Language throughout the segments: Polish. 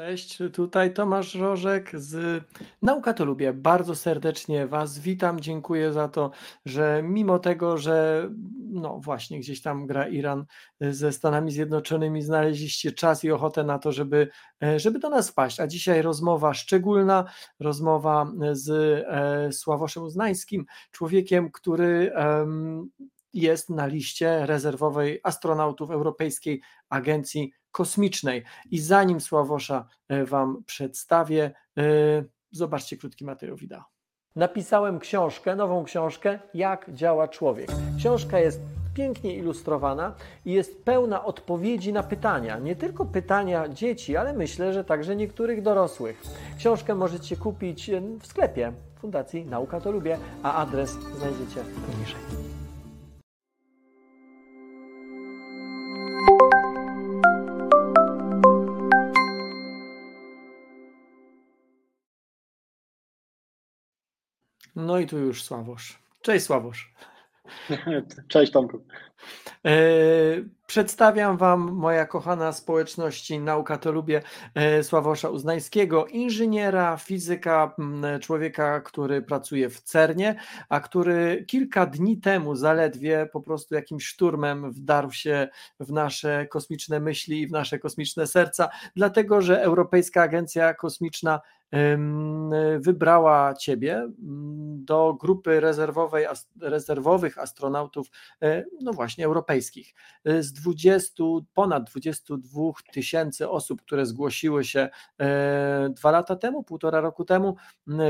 Cześć, tutaj Tomasz Rożek z Nauka to lubię. Bardzo serdecznie Was witam. Dziękuję za to, że mimo tego, że no właśnie gdzieś tam gra Iran ze Stanami Zjednoczonymi, znaleźliście czas i ochotę na to, żeby, żeby do nas wpaść. A dzisiaj rozmowa szczególna, rozmowa z e, Sławoszem Uznańskim, człowiekiem, który jest na liście rezerwowej astronautów Europejskiej Agencji Kosmicznej. I zanim Sławosza e, Wam przedstawię, e, zobaczcie krótki materiał wideo. Napisałem książkę, nową książkę, Jak działa człowiek. Książka jest pięknie ilustrowana i jest pełna odpowiedzi na pytania. Nie tylko pytania dzieci, ale myślę, że także niektórych dorosłych. Książkę możecie kupić w sklepie Fundacji Nauka to Lubię, a adres znajdziecie poniżej. No i tu już Sławosz. Cześć Sławosz. Cześć Tomku. E, przedstawiam Wam, moja kochana społeczności Nauka to lubię, e, Sławosza Uznańskiego, inżyniera, fizyka, człowieka, który pracuje w CERNie, a który kilka dni temu zaledwie po prostu jakimś szturmem wdarł się w nasze kosmiczne myśli i w nasze kosmiczne serca, dlatego że Europejska Agencja Kosmiczna wybrała Ciebie mm, do grupy rezerwowej, rezerwowych astronautów, e, no właśnie, europejskich. E, z 20, ponad 22 tysięcy osób, które zgłosiły się e, dwa lata temu, półtora roku temu,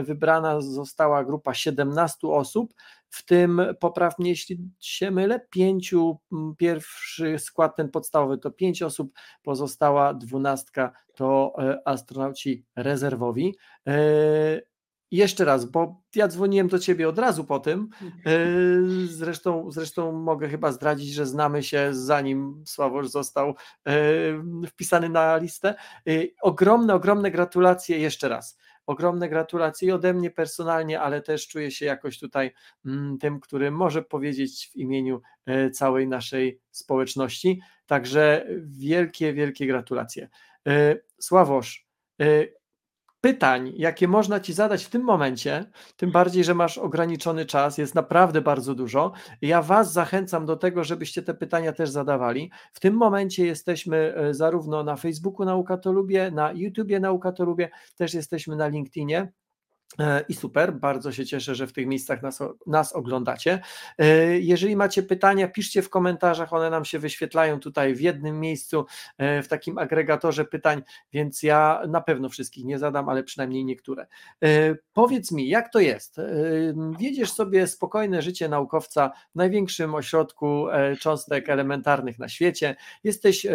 wybrana została grupa 17 osób, w tym poprawnie, jeśli się mylę, pięciu, pierwszy skład ten podstawowy to pięć osób, pozostała dwunastka to e, astronauci rezerwowi. E, jeszcze raz, bo ja dzwoniłem do ciebie od razu po tym. E, zresztą, zresztą mogę chyba zdradzić, że znamy się zanim Sławosz został wpisany na listę. Ogromne, ogromne gratulacje jeszcze raz ogromne gratulacje i ode mnie personalnie, ale też czuję się jakoś tutaj mm, tym, który może powiedzieć w imieniu e, całej naszej społeczności. Także wielkie, wielkie gratulacje. E, Sławosz, e, pytań, jakie można Ci zadać w tym momencie, tym bardziej, że masz ograniczony czas, jest naprawdę bardzo dużo. Ja Was zachęcam do tego, żebyście te pytania też zadawali. W tym momencie jesteśmy e, zarówno na Facebooku Nauka to Lubię, na YouTubie Nauka to Lubię, też jesteśmy na LinkedInie. E, I super, bardzo się cieszę, że w tych miejscach nas, nas oglądacie. E, jeżeli macie pytania, piszcie w komentarzach, one nam się wyświetlają tutaj w jednym miejscu, e, w takim agregatorze pytań, więc ja na pewno wszystkich nie zadam, ale przynajmniej niektóre. Powiedz mi, jak to jest? Wiedziesz sobie spokojne życie naukowca w największym ośrodku cząstek elementarnych na świecie, jesteś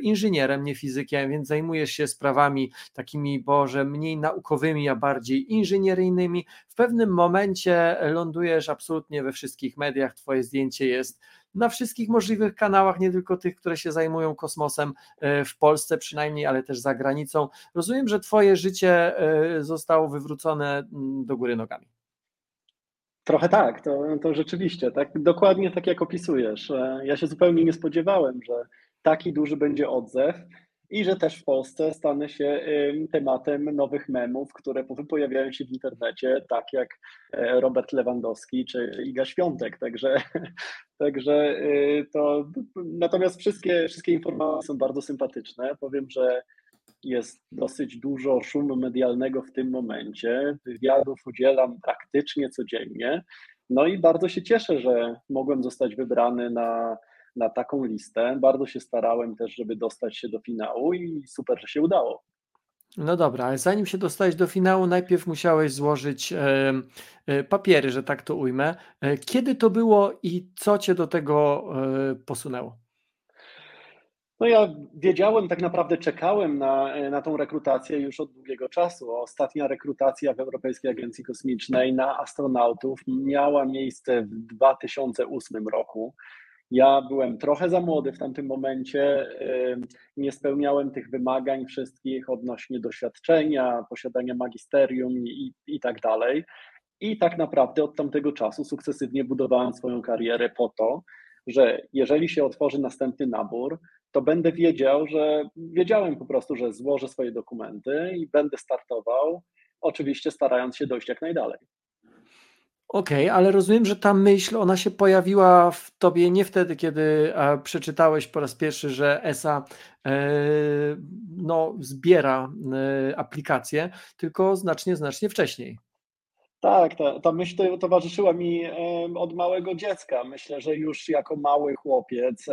inżynierem, nie fizykiem, więc zajmujesz się sprawami takimi, Boże, mniej naukowymi, a bardziej inżynieryjnymi, inżynieryjnymi. W pewnym momencie lądujesz absolutnie we wszystkich mediach, twoje zdjęcie jest na wszystkich możliwych kanałach, nie tylko tych, które się zajmują kosmosem e, w Polsce przynajmniej, ale też za granicą. Rozumiem, że twoje życie e, zostało wywrócone mm, do góry nogami. Trochę tak, to, to rzeczywiście, tak, dokładnie tak jak opisujesz. E, ja się zupełnie nie spodziewałem, że taki duży będzie odzew i że też w Polsce stanę się tematem nowych memów, które pojawiają się w internecie, tak jak e, Robert Lewandowski czy Iga Świątek. Także, także y, to. Natomiast wszystkie, wszystkie informacje są bardzo sympatyczne. Powiem, że jest dosyć dużo szumu medialnego w tym momencie. Wywiadów udzielam praktycznie codziennie. No i bardzo się cieszę, że mogłem zostać wybrany na na taką listę. Bardzo się starałem też, żeby dostać się do finału i super, że się udało. No dobra, ale zanim się dostałeś do finału, najpierw musiałeś złożyć e, papiery, że tak to ujmę. E, kiedy to było i co cię do tego e, posunęło? No ja wiedziałem, tak naprawdę czekałem na, na tą rekrutację już od długiego czasu. Ostatnia rekrutacja w Europejskiej Agencji Kosmicznej na astronautów miała miejsce w 2008 roku. Ja byłem trochę za młody w tamtym momencie, nie spełniałem tych wymagań wszystkich odnośnie doświadczenia, posiadania magisterium i, i tak dalej. I tak naprawdę od tamtego czasu sukcesywnie budowałem swoją karierę po to, że jeżeli się otworzy następny nabór, to będę wiedział, że wiedziałem po prostu, że złożę swoje dokumenty i będę startował, oczywiście starając się dojść jak najdalej. Okej, ale rozumiem, że ta myśl, ona się pojawiła w tobie nie wtedy, kiedy e, przeczytałeś po raz pierwszy, że ESA e, no, zbiera e, aplikacje, tylko znacznie, znacznie wcześniej. Tak, ta, ta myśl towarzyszyła mi od małego dziecka. Myślę, że już jako mały chłopiec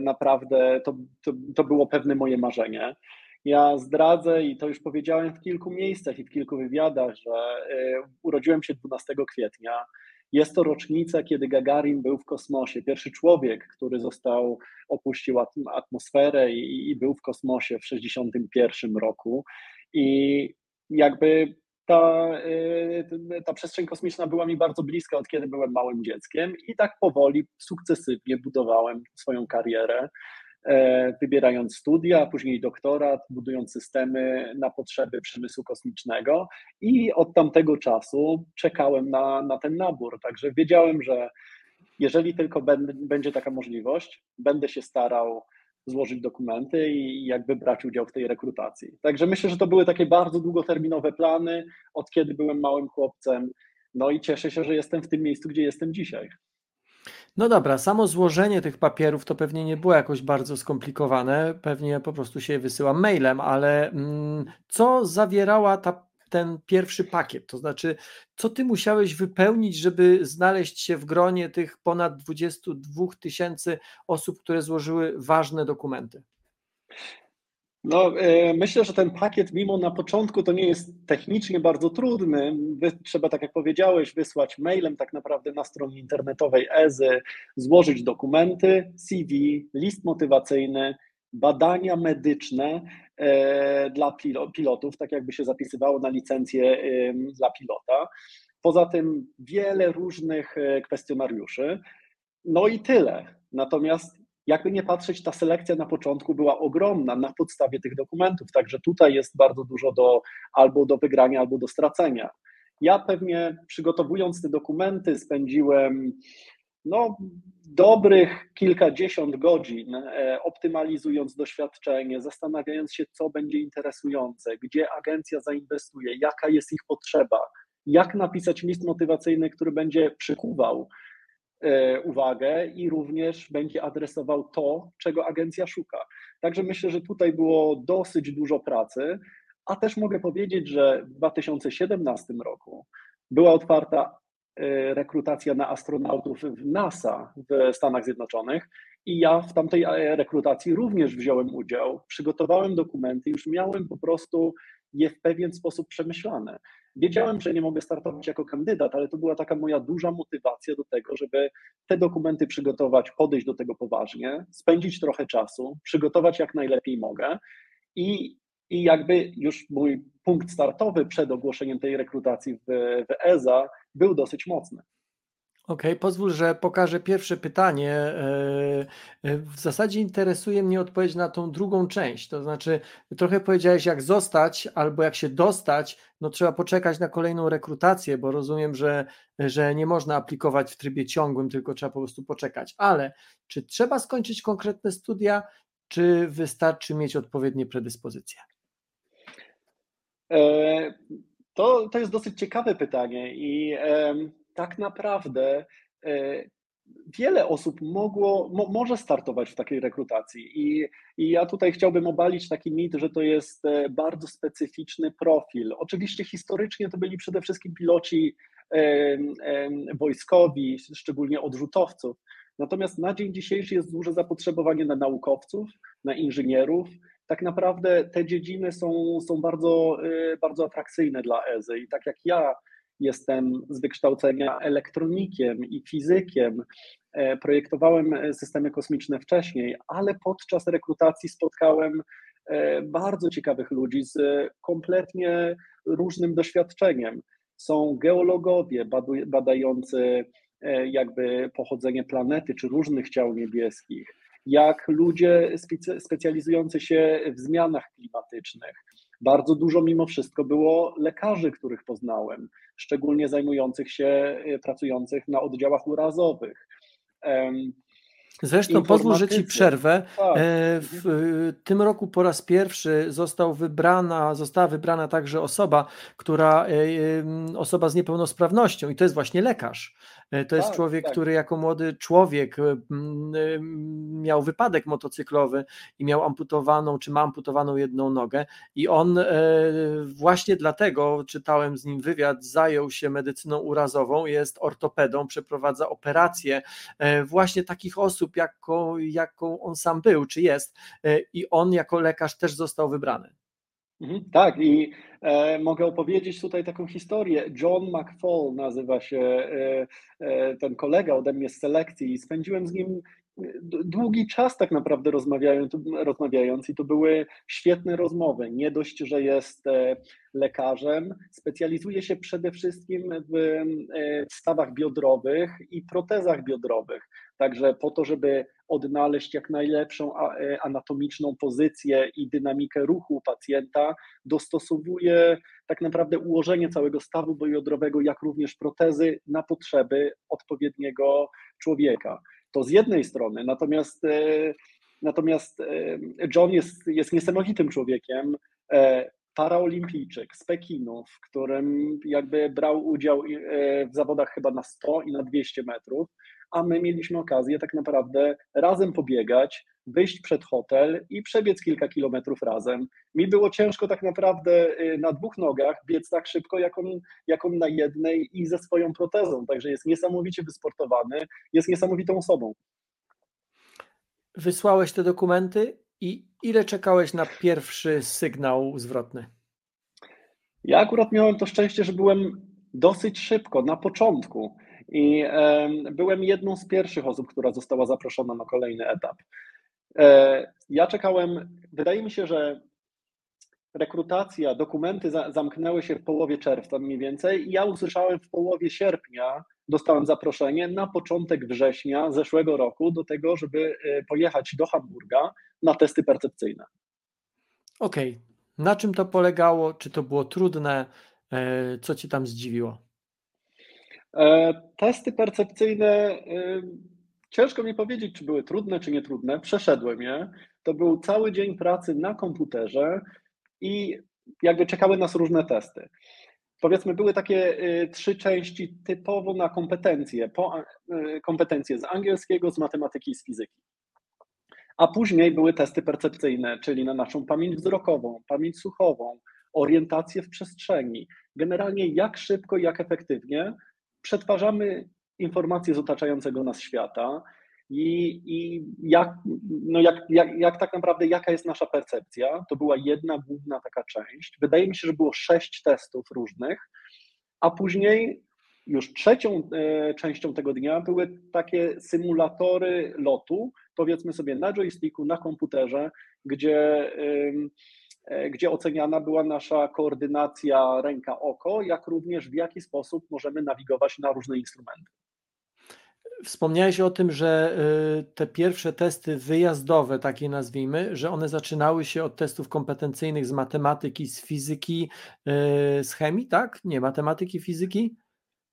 naprawdę to, to, to było pewne moje marzenie. Ja zdradzę i to już powiedziałem w kilku miejscach i w kilku wywiadach, że e, urodziłem się 12 kwietnia. Jest to rocznica, kiedy Gagarin był w kosmosie. Pierwszy człowiek, który został, opuścił atmosferę i, i był w kosmosie w 1961 roku. I jakby ta, e, ta przestrzeń kosmiczna była mi bardzo bliska od kiedy byłem małym dzieckiem i tak powoli, sukcesywnie budowałem swoją karierę. E, wybierając studia, później doktorat, budując systemy na potrzeby przemysłu kosmicznego i od tamtego czasu czekałem na, na ten nabór. Także wiedziałem, że jeżeli tylko będzie taka możliwość, będę się starał złożyć dokumenty i jakby brać udział w tej rekrutacji. Także myślę, że to były takie bardzo długoterminowe plany, od kiedy byłem małym chłopcem. No i cieszę się, że jestem w tym miejscu, gdzie jestem dzisiaj. No dobra, samo złożenie tych papierów to pewnie nie było jakoś bardzo skomplikowane, pewnie po prostu się je wysyła mailem, ale mm, co zawierała ta, ten pierwszy pakiet? To znaczy, co ty musiałeś wypełnić, żeby znaleźć się w gronie tych ponad 22 tysięcy osób, które złożyły ważne dokumenty? No, e, myślę, że ten pakiet, mimo na początku to nie jest technicznie bardzo trudny, trzeba, tak jak powiedziałeś, wysłać mailem tak naprawdę na stronie internetowej EZY, złożyć dokumenty, CV, list motywacyjny, badania medyczne e, dla pilotów, tak jakby się zapisywało na licencję dla pilota. Poza tym wiele różnych e, kwestionariuszy. No i tyle. Natomiast jakby nie patrzeć, ta selekcja na początku była ogromna na podstawie tych dokumentów, także tutaj jest bardzo dużo do albo do wygrania, albo do stracenia. Ja pewnie przygotowując te dokumenty spędziłem no, dobrych kilkadziesiąt godzin, e, optymalizując doświadczenie, zastanawiając się, co będzie interesujące, gdzie agencja zainwestuje, jaka jest ich potrzeba, jak napisać list motywacyjny, który będzie przykuwał uwagę i również będzie adresował to, czego agencja szuka. Także myślę, że tutaj było dosyć dużo pracy, a też mogę powiedzieć, że w 2017 roku była otwarta e, rekrutacja na astronautów w NASA w Stanach Zjednoczonych i ja w tamtej e, rekrutacji również wziąłem udział, przygotowałem dokumenty, już miałem po prostu je w pewien sposób przemyślane. Wiedziałem, że nie mogę startować jako kandydat, ale to była taka moja duża motywacja do tego, żeby te dokumenty przygotować, podejść do tego poważnie, spędzić trochę czasu, przygotować jak najlepiej mogę i, i jakby już mój punkt startowy przed ogłoszeniem tej rekrutacji w, w ESA był dosyć mocny. Okej, pozwól, że pokażę pierwsze pytanie. E, e, w zasadzie interesuje mnie odpowiedź na tą drugą część. To znaczy, trochę powiedziałeś, jak zostać, albo jak się dostać, no trzeba poczekać na kolejną rekrutację, bo rozumiem, że, że nie można aplikować w trybie ciągłym, tylko trzeba po prostu poczekać. Ale czy trzeba skończyć konkretne studia, czy wystarczy mieć odpowiednie predyspozycje? E, to, to jest dosyć ciekawe pytanie i tak naprawdę e, wiele osób mogło, mo, może startować w takiej rekrutacji. I, I ja tutaj chciałbym obalić taki mit, że to jest e, bardzo specyficzny profil. Oczywiście historycznie to byli przede wszystkim piloci wojskowi, szczególnie odrzutowców. Natomiast na dzień dzisiejszy jest duże zapotrzebowanie na naukowców, na inżynierów. Tak naprawdę te dziedziny są, są bardzo, e, bardzo atrakcyjne dla EZY i tak jak ja Jestem z wykształcenia elektronikiem i fizykiem. E, projektowałem systemy kosmiczne wcześniej, ale podczas rekrutacji spotkałem e, bardzo ciekawych ludzi z kompletnie różnym doświadczeniem. Są geologowie badający e, jakby pochodzenie planety czy różnych ciał niebieskich, jak ludzie specjalizujący się w zmianach klimatycznych, bardzo dużo mimo wszystko było lekarzy, których poznałem, szczególnie zajmujących się, y, pracujących na oddziałach urazowych. Zresztą pozwól, że ci przerwę. Tak. E, w tym roku po raz pierwszy został wybrana, została wybrana także osoba, która e, osoba z niepełnosprawnością i to jest właśnie lekarz. E, to jest tak, człowiek, tak. który jako młody człowiek miał wypadek motocyklowy i miał amputowaną, czy ma amputowaną jedną nogę i on właśnie dlatego, czytałem z nim wywiad, zajął się medycyną urazową, jest ortopedą, przeprowadza operacje właśnie takich osób, osób, jaką, on sam był, czy jest, e, i on jako lekarz też został wybrany. Mhm, tak, i e, mogę opowiedzieć tutaj taką historię. John McFall nazywa się e, e, ten kolega ode mnie z selekcji, i spędziłem z nim długi czas tak naprawdę rozmawiając, rozmawiając i to były świetne rozmowy. Nie dość, że jest e, lekarzem, specjalizuje się przede wszystkim w e, stawach biodrowych i protezach biodrowych. Także po to, żeby odnaleźć jak najlepszą e, anatomiczną pozycję i dynamikę ruchu pacjenta, dostosowuje tak naprawdę ułożenie całego stawu biodrowego, jak również protezy na potrzeby odpowiedniego człowieka. To z jednej strony, natomiast, e, natomiast e, John jest, jest niesamowitym człowiekiem, paraolimpijczyk z Pekinu, w którym jakby brał udział w zawodach chyba na 100 i na 200 metrów, a my mieliśmy okazję tak naprawdę razem pobiegać, wyjść przed hotel i przebiec kilka kilometrów razem. Mi było ciężko tak naprawdę na dwóch nogach biec tak szybko, jak on, jak on na jednej i ze swoją protezą, także jest niesamowicie wysportowany, jest niesamowitą osobą. Wysłałeś te dokumenty i ile czekałeś na pierwszy sygnał zwrotny? Ja akurat miałem to szczęście, że byłem dosyć szybko, na początku. I byłem jedną z pierwszych osób, która została zaproszona na kolejny etap. E, ja czekałem, wydaje mi się, że rekrutacja, dokumenty za, zamknęły się w połowie czerwca mniej więcej. Ja usłyszałem w połowie sierpnia, dostałem zaproszenie na początek września zeszłego roku do tego, żeby e, pojechać do Hamburga na testy percepcyjne. Okej. Okay. Na czym to polegało? Czy to było trudne? E, co Ci tam zdziwiło? Testy percepcyjne Ciężko mi powiedzieć, czy były trudne, czy nietrudne. Przeszedłem je. To był cały dzień pracy na komputerze i jakby czekały nas różne testy. Powiedzmy, były takie y, trzy części typowo na kompetencje, po, y, kompetencje z angielskiego, z matematyki i z fizyki. A później były testy percepcyjne, czyli na naszą pamięć wzrokową, pamięć słuchową, orientację w przestrzeni. Generalnie jak szybko i jak efektywnie przetwarzamy informacje z otaczającego nas świata i, i jak, no jak, jak, jak tak naprawdę, jaka jest nasza percepcja. To była jedna główna taka część. Wydaje mi się, że było sześć testów różnych, a później już trzecią e, częścią tego dnia były takie symulatory lotu, powiedzmy sobie na joysticku, na komputerze, gdzie, e, gdzie oceniana była nasza koordynacja ręka-oko, jak również w jaki sposób możemy nawigować na różne instrumenty. Wspomniałeś o tym, że y, te pierwsze testy wyjazdowe, takie nazwijmy, że one zaczynały się od testów kompetencyjnych z matematyki, z fizyki, y, z chemii, tak? Nie, matematyki, fizyki?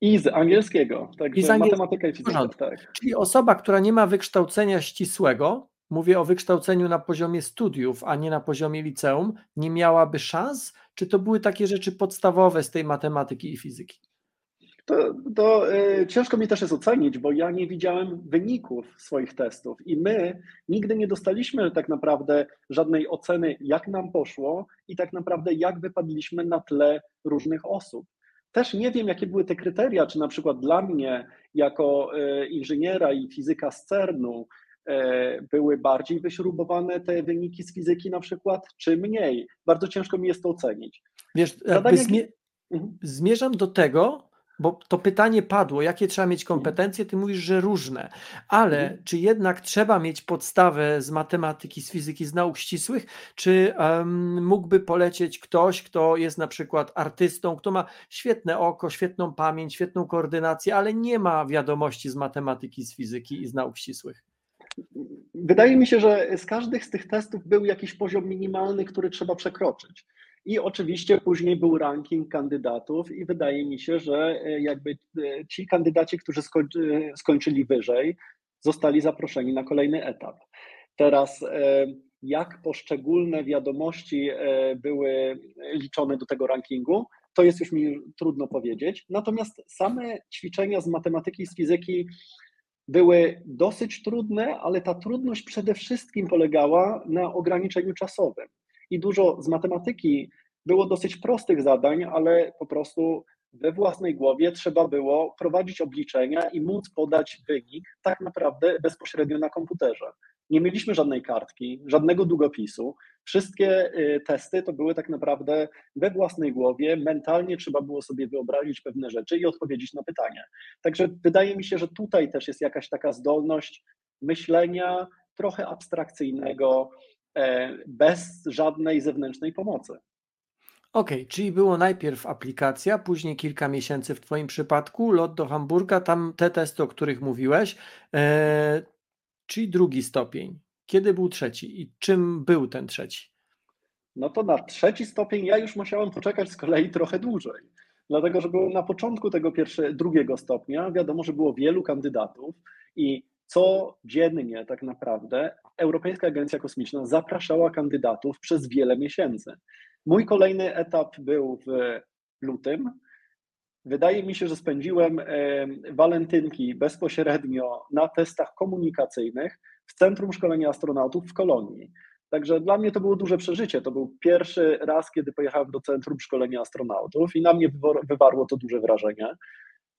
I z angielskiego. Także I z angielskiego. matematyka i fizyka. Tak. Czyli osoba, która nie ma wykształcenia ścisłego, mówię o wykształceniu na poziomie studiów, a nie na poziomie liceum, nie miałaby szans? Czy to były takie rzeczy podstawowe z tej matematyki i fizyki? To, to y, ciężko mi też jest ocenić, bo ja nie widziałem wyników swoich testów i my nigdy nie dostaliśmy tak naprawdę żadnej oceny, jak nam poszło i tak naprawdę jak wypadliśmy na tle różnych osób. Też nie wiem, jakie były te kryteria, czy na przykład dla mnie, jako y, inżyniera i fizyka z CERN-u, y, były bardziej wyśrubowane te wyniki z fizyki na przykład, czy mniej. Bardzo ciężko mi jest to ocenić. Wiesz, Zadania... zmie mhm. zmierzam do tego, bo to pytanie padło, jakie trzeba mieć mhm. kompetencje, ty mówisz, że różne, ale mhm. czy jednak trzeba mieć podstawę z matematyki, z fizyki, z nauk ścisłych, czy um, mógłby polecieć ktoś, kto jest na przykład artystą, kto ma świetne oko, świetną pamięć, świetną koordynację, ale nie ma wiadomości z matematyki, z fizyki i z nauk ścisłych? Wydaje mi się, że z każdych z tych testów był jakiś poziom minimalny, który trzeba przekroczyć. I oczywiście później był ranking kandydatów i wydaje mi się, że e, jakby e, ci kandydaci, którzy skończyli wyżej, zostali zaproszeni na kolejny etap. Teraz jak poszczególne wiadomości były liczone do tego rankingu, to jest już mi trudno powiedzieć. Natomiast same ćwiczenia z matematyki i z fizyki były dosyć trudne, ale ta trudność przede wszystkim polegała na ograniczeniu czasowym. I dużo z matematyki było dosyć prostych zadań, ale po prostu we własnej głowie trzeba było prowadzić obliczenia i móc podać wynik tak naprawdę bezpośrednio na komputerze. Nie mieliśmy żadnej kartki, żadnego długopisu. Wszystkie y, testy to były tak naprawdę we własnej głowie, mentalnie trzeba było sobie wyobrazić pewne rzeczy i odpowiedzieć na pytania. Także wydaje mi się, że tutaj też jest jakaś taka zdolność myślenia trochę abstrakcyjnego, bez żadnej zewnętrznej pomocy. Okej, okay, czyli było najpierw aplikacja, później kilka miesięcy w Twoim przypadku, lot do Hamburga, tam te testy, o których mówiłeś, e, czyli drugi stopień. Kiedy był trzeci i czym był ten trzeci? No to na trzeci stopień ja już musiałem poczekać z kolei trochę dłużej, dlatego że było na początku tego pierwszego, drugiego stopnia, wiadomo, że było wielu kandydatów i codziennie tak naprawdę Europejska Agencja Kosmiczna zapraszała kandydatów przez wiele miesięcy. Mój kolejny etap był w lutym. Wydaje mi się, że spędziłem walentynki bezpośrednio na testach komunikacyjnych w Centrum Szkolenia Astronautów w Kolonii. Także dla mnie to było duże przeżycie. To był pierwszy raz, kiedy pojechałem do Centrum Szkolenia Astronautów i na mnie wywarło to duże wrażenie.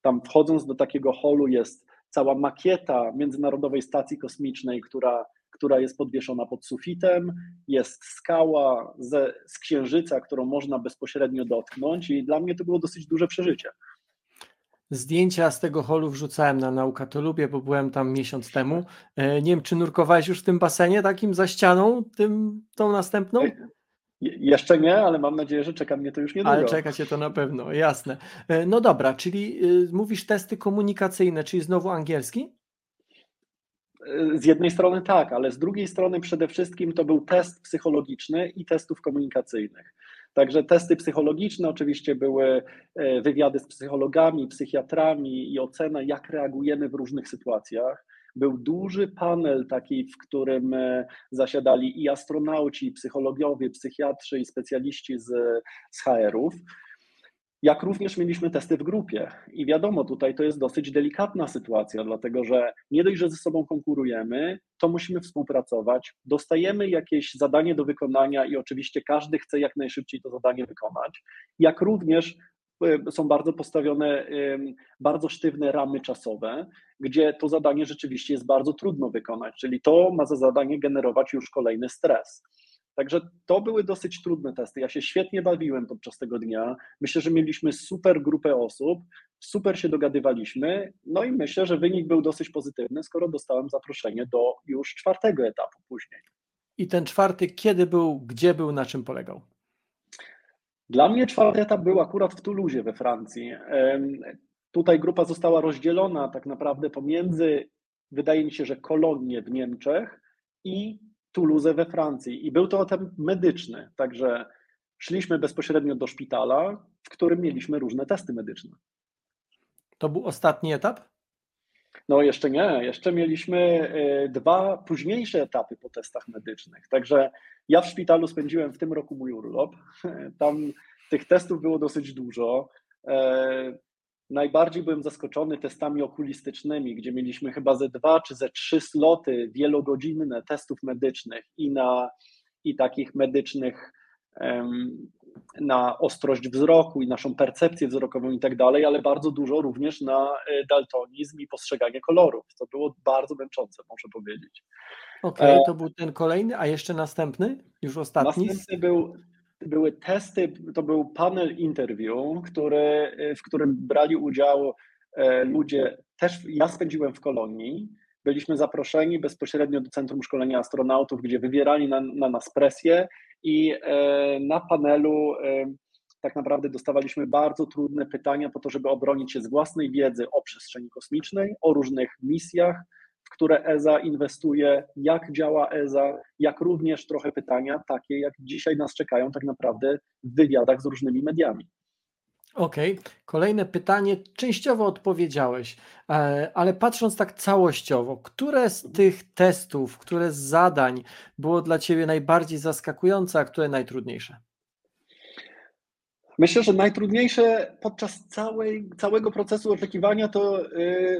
Tam wchodząc do takiego holu jest cała makieta Międzynarodowej Stacji Kosmicznej, która która jest podwieszona pod sufitem, jest skała ze, z księżyca, którą można bezpośrednio dotknąć i dla mnie to było dosyć duże przeżycie. Zdjęcia z tego holu wrzucałem na Nauka to lubię, bo byłem tam miesiąc temu. E, nie wiem, czy nurkowałeś już w tym basenie takim za ścianą, tym, tą następną? Jeszcze nie, ale mam nadzieję, że czeka mnie to już niedługo. Ale czeka cię to na pewno, jasne. E, no dobra, czyli y, mówisz testy komunikacyjne, czyli znowu angielski? Z jednej strony tak, ale z drugiej strony przede wszystkim to był test psychologiczny i testów komunikacyjnych. Także testy psychologiczne oczywiście były e, wywiady z psychologami, psychiatrami i ocena, jak reagujemy w różnych sytuacjach. Był duży panel taki, w którym e, zasiadali i astronauci, i psychologowie, psychiatrzy i specjaliści z, z HR-ów jak również mieliśmy testy w grupie. I wiadomo, tutaj to jest dosyć delikatna sytuacja, dlatego że nie dość, że ze sobą konkurujemy, to musimy współpracować. Dostajemy jakieś zadanie do wykonania i oczywiście każdy chce jak najszybciej to zadanie wykonać. Jak również y, są bardzo postawione, bardzo sztywne ramy czasowe, gdzie to zadanie rzeczywiście jest bardzo trudno wykonać, czyli to ma za zadanie generować już kolejny stres. Także to były dosyć trudne testy. Ja się świetnie bawiłem podczas tego dnia. Myślę, że mieliśmy super grupę osób, super się dogadywaliśmy. No i myślę, że wynik był dosyć pozytywny, skoro dostałem zaproszenie do już czwartego etapu później. I ten czwarty, kiedy był, gdzie był, na czym polegał? Dla mnie czwarty etap był akurat w Toulouse we Francji. Tutaj grupa została rozdzielona tak naprawdę pomiędzy, wydaje mi się, że kolonie w Niemczech i Toulouse we Francji i był to etap medyczny, także szliśmy bezpośrednio do szpitala, w którym mieliśmy różne testy medyczne. To był ostatni etap? No jeszcze nie, jeszcze mieliśmy e, dwa późniejsze etapy po testach medycznych. Także ja w szpitalu spędziłem w tym roku mój urlop. Tam tych testów było dosyć dużo. E, Najbardziej byłem zaskoczony testami okulistycznymi, gdzie mieliśmy chyba ze dwa czy ze trzy sloty wielogodzinne testów medycznych i na i takich medycznych um, na ostrość wzroku i naszą percepcję wzrokową i tak dalej, ale bardzo dużo również na e, daltonizm i postrzeganie kolorów, co było bardzo męczące, muszę powiedzieć. Okej, okay, to był ten kolejny, a jeszcze następny, już ostatni? Następny był były testy, to był panel interview, który, w którym brali udział e, ludzie, też ja spędziłem w kolonii, byliśmy zaproszeni bezpośrednio do Centrum Szkolenia Astronautów, gdzie wywierali na, na nas presję i e, na panelu e, tak naprawdę dostawaliśmy bardzo trudne pytania po to, żeby obronić się z własnej wiedzy o przestrzeni kosmicznej, o różnych misjach, w które ESA inwestuje, jak działa ESA, jak również trochę pytania takie, jak dzisiaj nas czekają tak naprawdę w wywiadach z różnymi mediami. Okej, okay. kolejne pytanie. Częściowo odpowiedziałeś, e, ale patrząc tak całościowo, które z tych testów, które z zadań było dla Ciebie najbardziej zaskakujące, a które najtrudniejsze? Myślę, że najtrudniejsze podczas całej, całego procesu oczekiwania to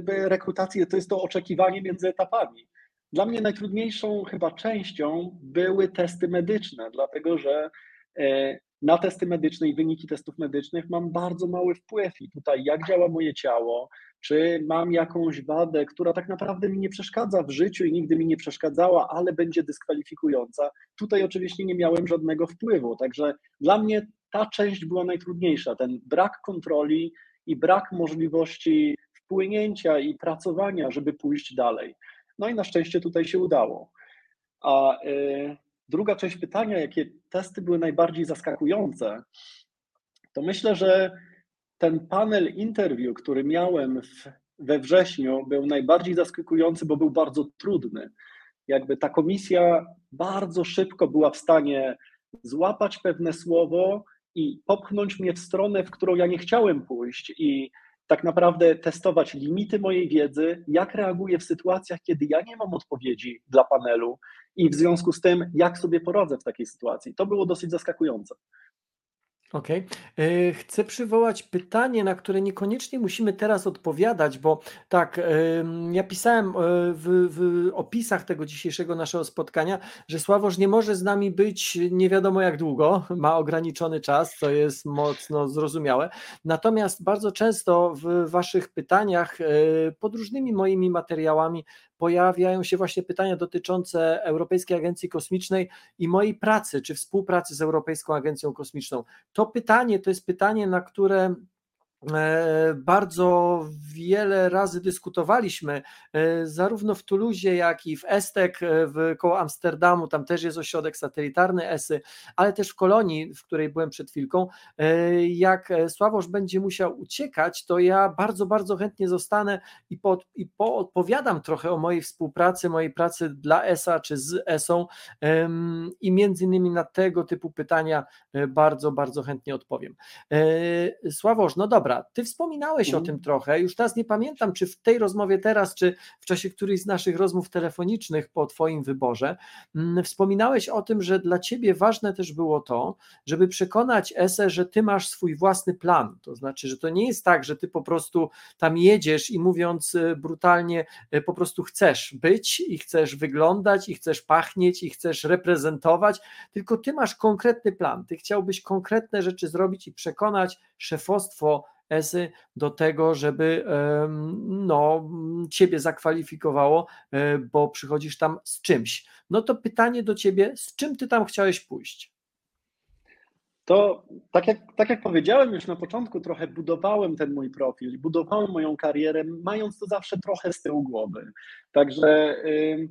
yy, rekrutacji, to jest to oczekiwanie między etapami. Dla mnie najtrudniejszą chyba częścią były testy medyczne, dlatego że yy, na testy medyczne i wyniki testów medycznych mam bardzo mały wpływ i tutaj jak działa moje ciało, czy mam jakąś wadę, która tak naprawdę mi nie przeszkadza w życiu i nigdy mi nie przeszkadzała, ale będzie dyskwalifikująca. Tutaj oczywiście nie miałem żadnego wpływu, także dla mnie ta część była najtrudniejsza, ten brak kontroli i brak możliwości wpłynięcia i pracowania, żeby pójść dalej. No i na szczęście tutaj się udało. A y, druga część pytania, jakie testy były najbardziej zaskakujące, to myślę, że ten panel interview, który miałem w, we wrześniu, był najbardziej zaskakujący, bo był bardzo trudny. Jakby ta komisja bardzo szybko była w stanie złapać pewne słowo i popchnąć mnie w stronę, w którą ja nie chciałem pójść i tak naprawdę testować limity mojej wiedzy, jak reaguję w sytuacjach, kiedy ja nie mam odpowiedzi dla panelu i w związku z tym, jak sobie poradzę w takiej sytuacji. To było dosyć zaskakujące. Okej. E, chcę przywołać pytanie, na które niekoniecznie musimy teraz odpowiadać, bo tak, ja pisałem e, w, w opisach tego dzisiejszego naszego spotkania, że Sławosz nie może z nami być nie wiadomo jak długo, ma ograniczony czas, co jest mocno zrozumiałe. Natomiast bardzo często w Waszych pytaniach e, pod różnymi moimi materiałami pojawiają się właśnie pytania dotyczące Europejskiej Agencji Kosmicznej i mojej pracy, czy współpracy z Europejską Agencją Kosmiczną. To pytanie to jest pytanie, na które bardzo wiele razy dyskutowaliśmy, e, zarówno w Tuluzie, jak i w Estek, e, w koło Amsterdamu, tam też jest ośrodek satelitarny ESY, ale też w Kolonii, w której byłem przed chwilką. Jak Sławosz będzie musiał uciekać, to ja bardzo, bardzo chętnie zostanę i, po, i poodpowiadam trochę o mojej współpracy, mojej pracy dla ESA czy z ESą i między innymi na tego typu pytania bardzo, bardzo chętnie odpowiem. Sławosz, no dobra, ty wspominałeś mm. o mhm. tym trochę, już teraz nie pamiętam, czy w tej rozmowie teraz, czy w czasie którejś z naszych rozmów telefonicznych po Twoim wyborze, mm, wspominałeś o tym, że dla Ciebie ważne też było to, żeby przekonać ESE, że Ty masz swój własny plan. To znaczy, że to nie jest tak, że Ty po prostu tam jedziesz i mówiąc e, brutalnie, e, po prostu chcesz być i chcesz wyglądać, i chcesz pachnieć, i chcesz reprezentować, tylko Ty masz konkretny plan. Ty chciałbyś konkretne rzeczy zrobić i przekonać szefostwo ESY do tego, żeby no, ciebie zakwalifikowało, e, bo przychodzisz tam z czymś. No to pytanie do ciebie, z czym ty tam chciałeś pójść? To tak jak, tak jak powiedziałem już na początku, trochę budowałem ten mój profil, budowałem moją karierę, mając to zawsze trochę z tyłu głowy. Także. Yy,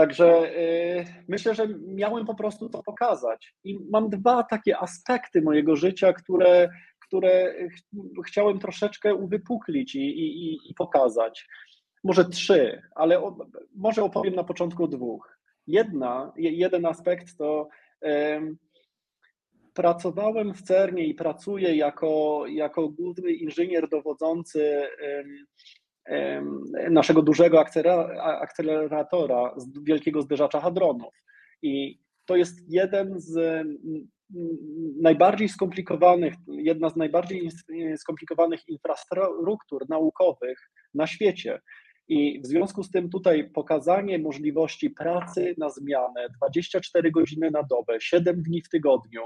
Także yy, myślę, że miałem po prostu to pokazać. I mam dwa takie aspekty mojego życia, które które ch chciałem troszeczkę uwypuklić i, i, i pokazać. Może trzy, ale o, może opowiem na początku dwóch. Jedna, jeden aspekt to pracowałem w CERNie i pracuję jako, jako główny inżynier dowodzący naszego dużego akceleratora wielkiego zderzacza hadronów. I to jest jeden z najbardziej skomplikowanych, jedna z najbardziej skomplikowanych infrastruktur naukowych na świecie. I w związku z tym tutaj pokazanie możliwości pracy na zmianę 24 godziny na dobę, 7 dni w tygodniu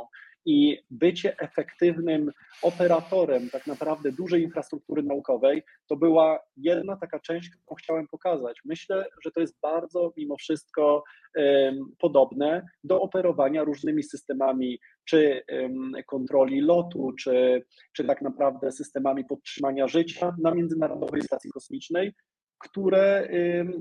i bycie efektywnym operatorem tak naprawdę dużej infrastruktury naukowej, to była jedna taka część, którą chciałem pokazać. Myślę, że to jest bardzo mimo wszystko um, podobne do operowania różnymi systemami, czy um, kontroli lotu, czy, czy tak naprawdę systemami podtrzymania życia na Międzynarodowej Stacji Kosmicznej, które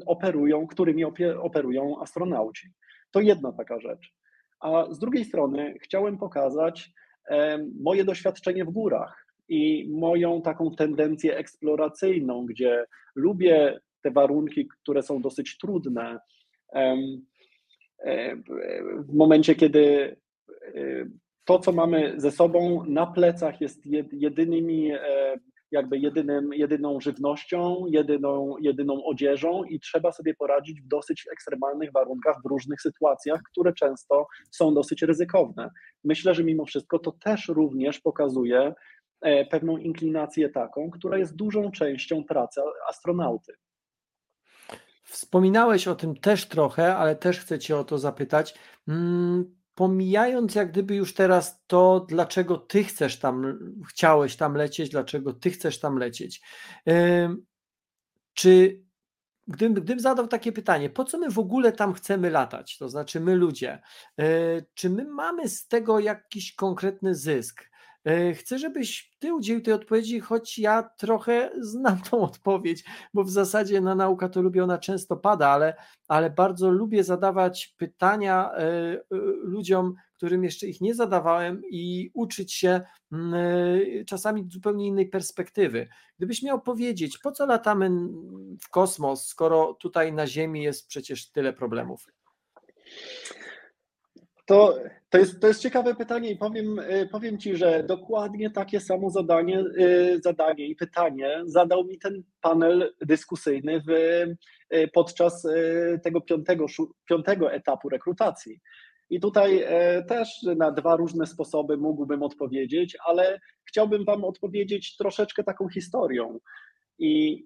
operują, którymi operują astronauci. To jedna taka rzecz. A z drugiej strony chciałem pokazać moje doświadczenie w górach i moją taką tendencję eksploracyjną, gdzie lubię te warunki, które są dosyć trudne. W momencie, kiedy to, co mamy ze sobą na plecach, jest jedynymi, jakby jedynym, jedyną żywnością, jedyną, jedyną odzieżą i trzeba sobie poradzić w dosyć ekstremalnych warunkach, w różnych sytuacjach, które często są dosyć ryzykowne. Myślę, że mimo wszystko to też również pokazuje e, pewną inklinację taką, która jest dużą częścią pracy astronauty. Wspominałeś o tym też trochę, ale też chcę Cię o to zapytać. Mm, pomijając jak gdyby już teraz to, dlaczego Ty chcesz tam, chciałeś tam lecieć, dlaczego Ty chcesz tam lecieć. Czy gdybym, gdybym zadał takie pytanie, po co my w ogóle tam chcemy latać, to znaczy my ludzie, e, czy my mamy z tego jakiś konkretny zysk? E, chcę, żebyś ty udzielił tej odpowiedzi, choć ja trochę znam tą odpowiedź, bo w zasadzie na nauka to lubię, ona często pada, ale, ale bardzo lubię zadawać pytania e, e, ludziom, którym jeszcze ich nie zadawałem i uczyć się mm, czasami zupełnie innej perspektywy. Gdybyś miał powiedzieć, po co latamy w kosmos, skoro tutaj na Ziemi jest przecież tyle problemów? To, to, jest, to jest ciekawe pytanie i powiem, y, powiem Ci, że dokładnie takie samo zadanie, y, zadanie i pytanie zadał mi ten panel dyskusyjny w, y, podczas tego piątego, piątego etapu rekrutacji. I tutaj też na dwa różne sposoby mógłbym odpowiedzieć, ale chciałbym Wam odpowiedzieć troszeczkę taką historią. I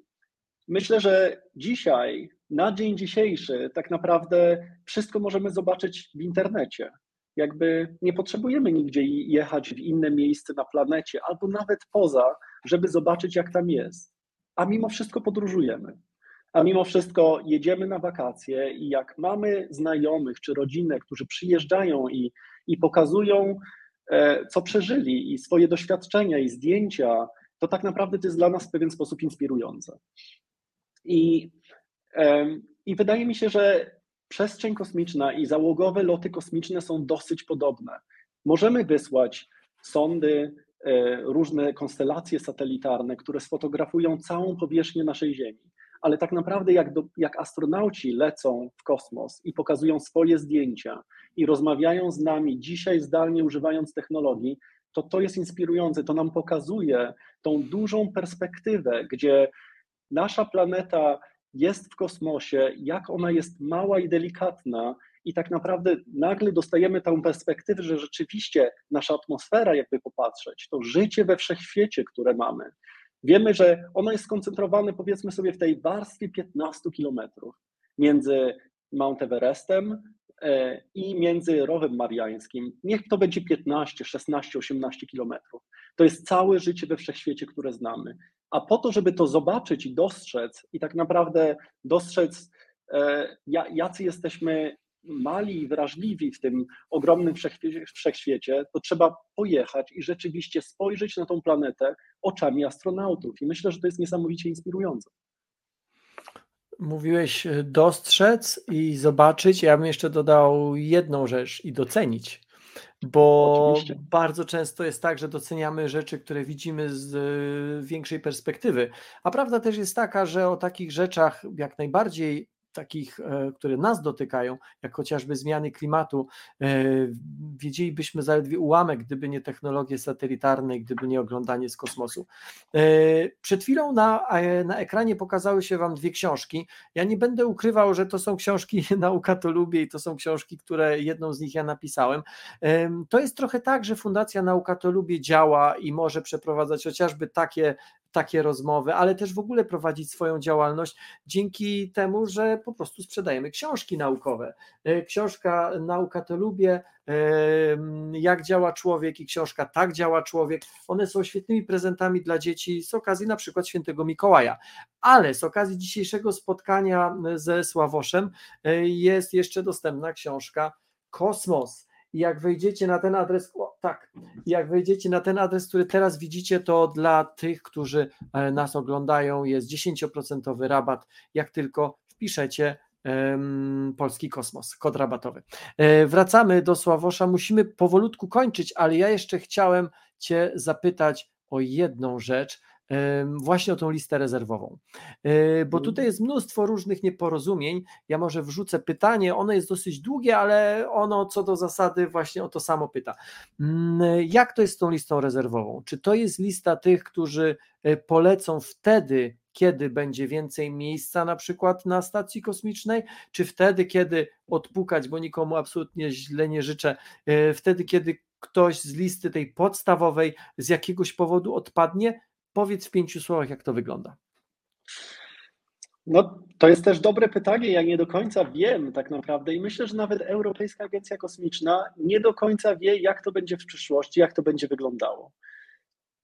myślę, że dzisiaj na dzień dzisiejszy tak naprawdę wszystko możemy zobaczyć w internecie. Jakby nie potrzebujemy nigdzie jechać w inne miejsce na planecie albo nawet poza, żeby zobaczyć, jak tam jest. A mimo wszystko podróżujemy. A mimo wszystko jedziemy na wakacje i jak mamy znajomych czy rodzinę, którzy przyjeżdżają i, i pokazują, e, co przeżyli, i swoje doświadczenia, i zdjęcia, to tak naprawdę to jest dla nas w pewien sposób inspirujące. I i wydaje mi się, że przestrzeń kosmiczna i załogowe loty kosmiczne są dosyć podobne. Możemy wysłać sondy, e, różne konstelacje satelitarne, które sfotografują całą powierzchnię naszej Ziemi. Ale tak naprawdę, jak, do, jak astronauci lecą w kosmos i pokazują swoje zdjęcia i rozmawiają z nami dzisiaj zdalnie używając technologii, to to jest inspirujące. To nam pokazuje tą dużą perspektywę, gdzie nasza planeta jest w kosmosie, jak ona jest mała i delikatna, i tak naprawdę nagle dostajemy tę perspektywę, że rzeczywiście nasza atmosfera, jakby popatrzeć, to życie we wszechświecie, które mamy, wiemy, że ono jest skoncentrowane, powiedzmy sobie, w tej warstwie 15 kilometrów między Mount Everestem e, i między Rowem Mariańskim. Niech to będzie 15, 16, 18 kilometrów. To jest całe życie we wszechświecie, które znamy. A po to, żeby to zobaczyć i dostrzec, i tak naprawdę dostrzec, e, jacy jesteśmy mali i wrażliwi w tym ogromnym wszechświecie, to trzeba pojechać i rzeczywiście spojrzeć na tą planetę oczami astronautów. I myślę, że to jest niesamowicie inspirujące. Mówiłeś e, dostrzec i zobaczyć. Ja bym jeszcze dodał jedną rzecz i docenić. Bo Oczywiście. bardzo często jest tak, że doceniamy rzeczy, które widzimy z e, większej perspektywy. A prawda też jest taka, że o takich rzeczach jak najbardziej takich, e, które nas dotykają, jak chociażby zmiany klimatu, e, wiedzielibyśmy zaledwie ułamek, gdyby nie technologie satelitarne, gdyby nie oglądanie z kosmosu. E, przed chwilą na, na ekranie pokazały się Wam dwie książki. Ja nie będę ukrywał, że to są książki Nauka to lubię i to są książki, które jedną z nich ja napisałem. To jest trochę tak, że Fundacja Nauka to lubię działa i może przeprowadzać chociażby takie takie rozmowy, ale też w ogóle prowadzić swoją działalność dzięki temu, że po prostu sprzedajemy książki naukowe. E, książka Nauka to lubię, e, jak działa człowiek i książka Tak działa człowiek, one są świetnymi prezentami dla dzieci z okazji na przykład świętego Mikołaja. Ale z okazji dzisiejszego spotkania ze Sławoszem e, jest jeszcze dostępna książka Kosmos jak wejdziecie na ten adres, o, tak, jak wejdziecie na ten adres, który teraz widzicie, to dla tych, którzy e, nas oglądają, jest 10% rabat, jak tylko wpiszecie polski kosmos, kod rabatowy. E, wracamy do Sławosza, musimy powolutku kończyć, ale ja jeszcze chciałem Cię zapytać o jedną rzecz, właśnie o tą listę rezerwową. E, bo tutaj Mhm. jest mnóstwo różnych nieporozumień. Ja może wrzucę pytanie, ono jest dosyć długie, ale ono co do zasady właśnie o to samo pyta. Mm, jak to jest z tą listą rezerwową? Czy to jest lista tych, którzy e, polecą wtedy, kiedy będzie więcej miejsca na przykład na stacji kosmicznej, czy wtedy, kiedy odpukać, bo nikomu absolutnie źle nie życzę, e, wtedy, kiedy ktoś z listy tej podstawowej z jakiegoś powodu odpadnie? Powiedz w pięciu słowach, jak to wygląda. No, to jest też dobre pytanie. Ja nie do końca wiem tak naprawdę i myślę, że nawet Europejska Agencja Kosmiczna nie do końca wie, jak to będzie w przyszłości, jak to będzie wyglądało.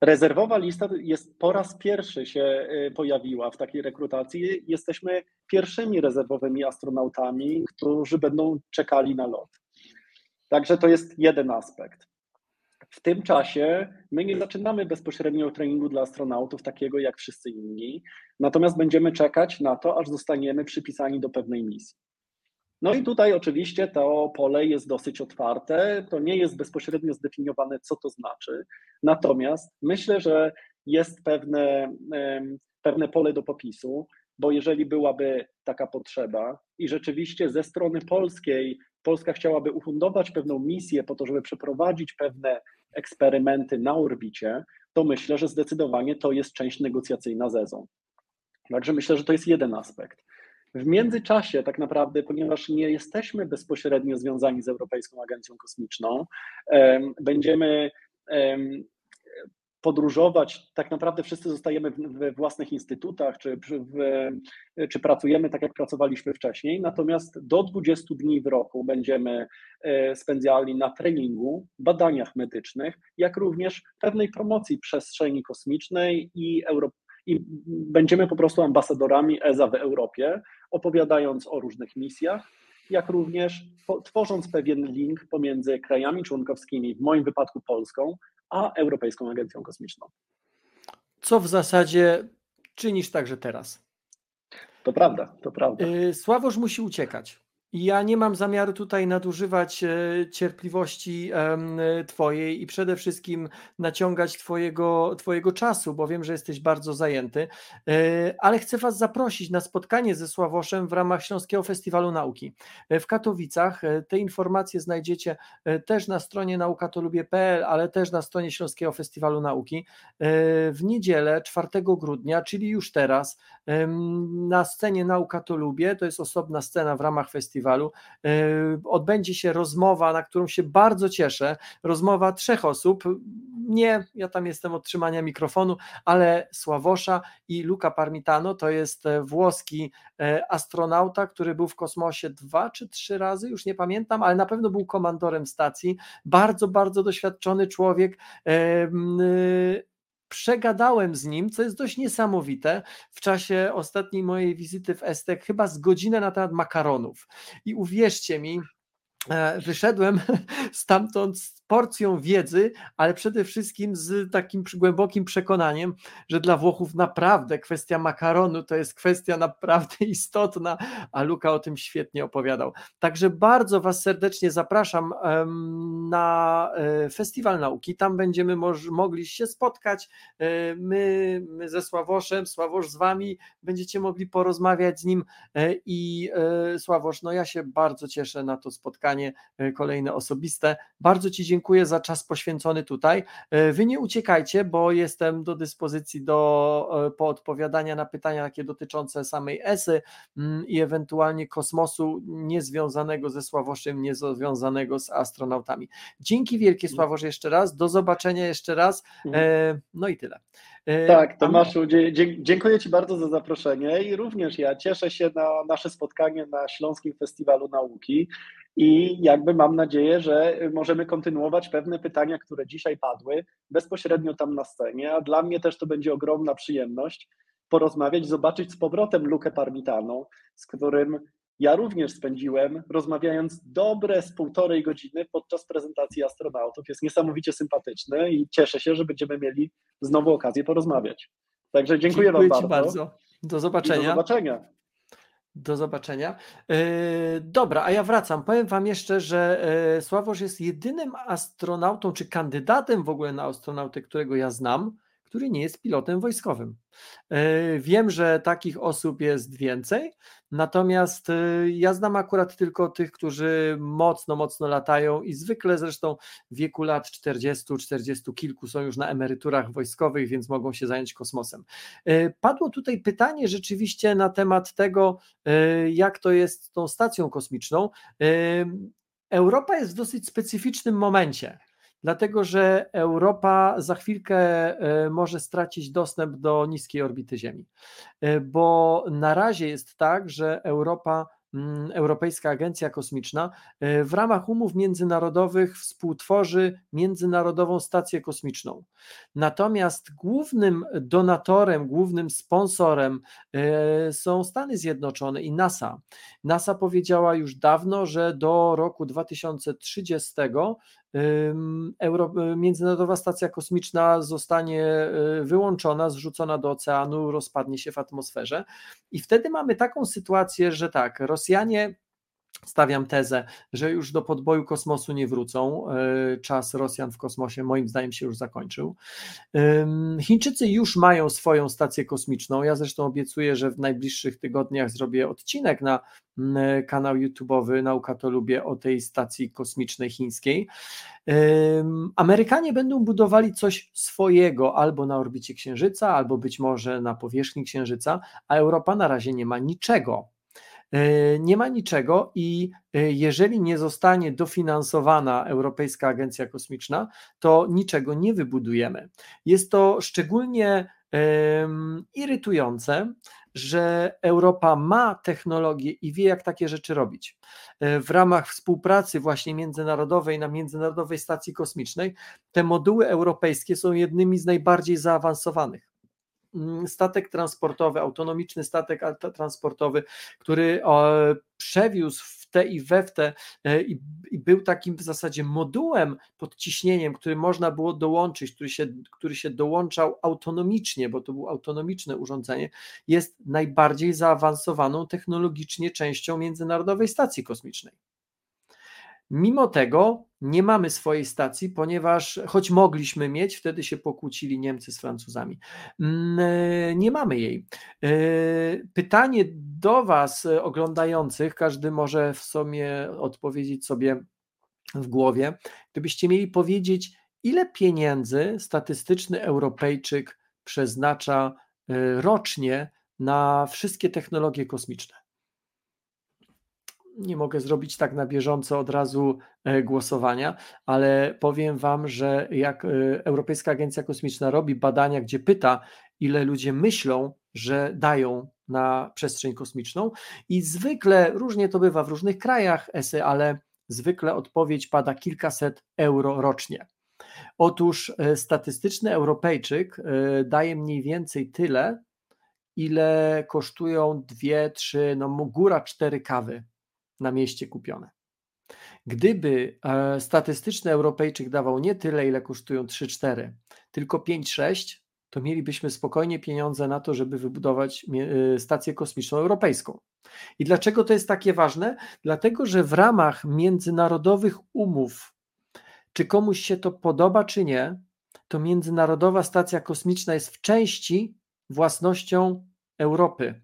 Rezerwowa lista jest po raz pierwszy się y, pojawiła w takiej rekrutacji. Jesteśmy pierwszymi rezerwowymi astronautami, którzy będą czekali na lot. Także to jest jeden aspekt. W tym czasie my nie zaczynamy bezpośrednio treningu dla astronautów, takiego jak wszyscy inni, natomiast będziemy czekać na to, aż zostaniemy przypisani do pewnej misji. No i tutaj oczywiście to pole jest dosyć otwarte, to nie jest bezpośrednio zdefiniowane, co to znaczy, natomiast myślę, że jest pewne, pewne pole do popisu, bo jeżeli byłaby taka potrzeba i rzeczywiście ze strony polskiej Polska chciałaby ufundować pewną misję po to, żeby przeprowadzić pewne eksperymenty na orbicie, to myślę, że zdecydowanie to jest część negocjacyjna z EZą. Także myślę, że to jest jeden aspekt. W międzyczasie, tak naprawdę, ponieważ nie jesteśmy bezpośrednio związani z Europejską Agencją Kosmiczną, będziemy podróżować, tak naprawdę wszyscy zostajemy we własnych instytutach, czy, w, czy pracujemy tak, jak pracowaliśmy wcześniej, natomiast do 20 dni w roku będziemy e, spędzali na treningu, badaniach medycznych, jak również pewnej promocji przestrzeni kosmicznej i, Euro, i będziemy po prostu ambasadorami ESA w Europie, opowiadając o różnych misjach, jak również tworząc pewien link pomiędzy krajami członkowskimi, w moim wypadku Polską, a Europejską Agencją Kosmiczną. Co w zasadzie czynisz także teraz? To prawda, to prawda. Y, Sławosz musi uciekać. Ja nie mam zamiaru tutaj nadużywać e, cierpliwości Twojej i przede wszystkim naciągać twojego, twojego czasu, bo wiem, że jesteś bardzo zajęty, e, ale chcę Was zaprosić na spotkanie ze Sławoszem w ramach Śląskiego Festiwalu Nauki e, w Katowicach. Te informacje znajdziecie też na stronie naukatolubie.pl, ale też na stronie Śląskiego Festiwalu Nauki. W niedzielę 4 grudnia, czyli już teraz, na scenie Nauka to Lubię, to jest osobna scena w ramach festiwalu, festiwalu e, odbędzie się rozmowa, na którą się bardzo cieszę. Rozmowa trzech osób. Nie, ja tam jestem od trzymania mikrofonu, ale Sławosza i Luca Parmitano to jest e, włoski e, astronauta, który był w kosmosie dwa czy trzy razy, już nie pamiętam, ale na pewno był komandorem stacji. Bardzo, bardzo doświadczony człowiek przegadałem z nim, co jest dość niesamowite, w czasie ostatniej mojej wizyty w Estek, chyba z godzinę na temat makaronów. I uwierzcie mi, e, wyszedłem stamtąd z porcją wiedzy, ale przede wszystkim z takim głębokim przekonaniem, że dla Włochów naprawdę kwestia makaronu to jest kwestia naprawdę istotna, a Luka o tym świetnie opowiadał. Także bardzo Was serdecznie zapraszam na e, Festiwal Nauki. Tam będziemy mogli się spotkać. E, my, my ze Sławoszem, Sławosz z Wami, będziecie mogli porozmawiać z nim e, i Sławosz, no ja się bardzo cieszę na to spotkanie kolejne osobiste. Bardzo Ci dziękuję dziękuję za czas poświęcony tutaj. E, wy nie uciekajcie, bo jestem do dyspozycji do e, poodpowiadania na pytania takie dotyczące samej ESY mm, i ewentualnie kosmosu niezwiązanego ze Sławoszem, niezwiązanego z astronautami. Dzięki wielkie mhm. Sławosz jeszcze raz, do zobaczenia jeszcze raz, mhm. e, no i tyle. Tak, Tomaszu, dziękuję Ci bardzo za zaproszenie i również ja cieszę się na nasze spotkanie na Śląskim Festiwalu Nauki i jakby mam nadzieję, że możemy kontynuować pewne pytania, które dzisiaj padły bezpośrednio tam na scenie, a dla mnie też to będzie ogromna przyjemność porozmawiać, zobaczyć z powrotem Lukę Parmitano, z którym ja również spędziłem, rozmawiając dobre z półtorej godziny podczas prezentacji astronautów. Jest niesamowicie sympatyczny i cieszę się, że będziemy mieli znowu okazję porozmawiać. Także dziękuję, dziękuję Wam bardzo. bardzo. Do zobaczenia. I do zobaczenia. Do zobaczenia. E, dobra, a ja wracam. Powiem Wam jeszcze, że e, Sławosz jest jedynym astronautą, czy kandydatem w ogóle na astronautę, którego ja znam, który nie jest pilotem wojskowym. E, wiem, że takich osób jest więcej, natomiast e, ja znam akurat tylko tych, którzy mocno, mocno latają i zwykle zresztą w wieku lat 40, 40 kilku są już na emeryturach wojskowych, więc mogą się zająć kosmosem. E, padło tutaj pytanie rzeczywiście na temat tego, jak to jest z tą stacją kosmiczną. Europa jest w dosyć specyficznym momencie dlatego że Europa za chwilkę e, może stracić dostęp do niskiej orbity Ziemi, e, bo na razie jest tak, że Europa Mm, Europejska Agencja Kosmiczna e, w ramach umów międzynarodowych współtworzy Międzynarodową Stację Kosmiczną. Natomiast głównym donatorem, głównym sponsorem są Stany Zjednoczone i NASA. NASA powiedziała już dawno, że do roku 2030 Euro, Międzynarodowa Stacja Kosmiczna zostanie e, wyłączona, zrzucona do oceanu, rozpadnie się w atmosferze. I wtedy mamy taką sytuację, że tak, Rosjanie Stawiam tezę, że już do podboju kosmosu nie wrócą. E, czas Rosjan w kosmosie, moim zdaniem, się już zakończył. Chińczycy już mają swoją stację kosmiczną. Ja zresztą obiecuję, że w najbliższych tygodniach zrobię odcinek na kanał YouTube'owy Nauka to lubię o tej stacji kosmicznej chińskiej. Amerykanie będą budowali coś swojego albo na orbicie Księżyca, albo być może na powierzchni Księżyca, a Europa na razie nie ma niczego. E, nie ma niczego i e, jeżeli nie zostanie dofinansowana Europejska Agencja Kosmiczna, to niczego nie wybudujemy. Jest to szczególnie irytujące, że Europa ma technologię i wie, jak takie rzeczy robić. E, w ramach współpracy właśnie międzynarodowej na Międzynarodowej Stacji Kosmicznej te moduły europejskie są jednymi z najbardziej zaawansowanych. Mm, statek transportowy, autonomiczny statek transportowy, który przewiózł w te i we w te e, i, i, był takim w zasadzie modułem pod ciśnieniem, który można było dołączyć, który się, który się dołączał autonomicznie, bo to było autonomiczne urządzenie, jest najbardziej zaawansowaną technologicznie częścią Międzynarodowej Stacji Kosmicznej. Mimo tego nie mamy swojej stacji, ponieważ choć mogliśmy mieć, wtedy się pokłócili Niemcy z Francuzami. Mm, e, nie mamy jej. E, pytanie do Was, e, oglądających, każdy może w sumie odpowiedzieć sobie w głowie. Gdybyście mieli powiedzieć, ile pieniędzy statystyczny Europejczyk przeznacza rocznie na wszystkie technologie kosmiczne? Nie mogę zrobić tak na bieżąco od razu e, głosowania, ale powiem Wam, że jak e, Europejska Agencja Kosmiczna robi badania, gdzie pyta, ile ludzie myślą, że dają na przestrzeń kosmiczną, i zwykle różnie to bywa w różnych krajach, ESY, ale zwykle odpowiedź pada kilkaset euro rocznie. Otóż e, statystyczny Europejczyk daje mniej więcej tyle, ile kosztują dwie, trzy, no góra cztery kawy na mieście kupione. Gdyby e, statystyczny Europejczyk dawał nie tyle, ile kosztują 3-4, tylko 5-6, to mielibyśmy spokojnie pieniądze na to, żeby wybudować e, stację kosmiczną europejską. I dlaczego to jest takie ważne? Dlatego, że w ramach międzynarodowych umów, czy komuś się to podoba, czy nie, to Międzynarodowa Stacja Kosmiczna jest w części własnością Europy.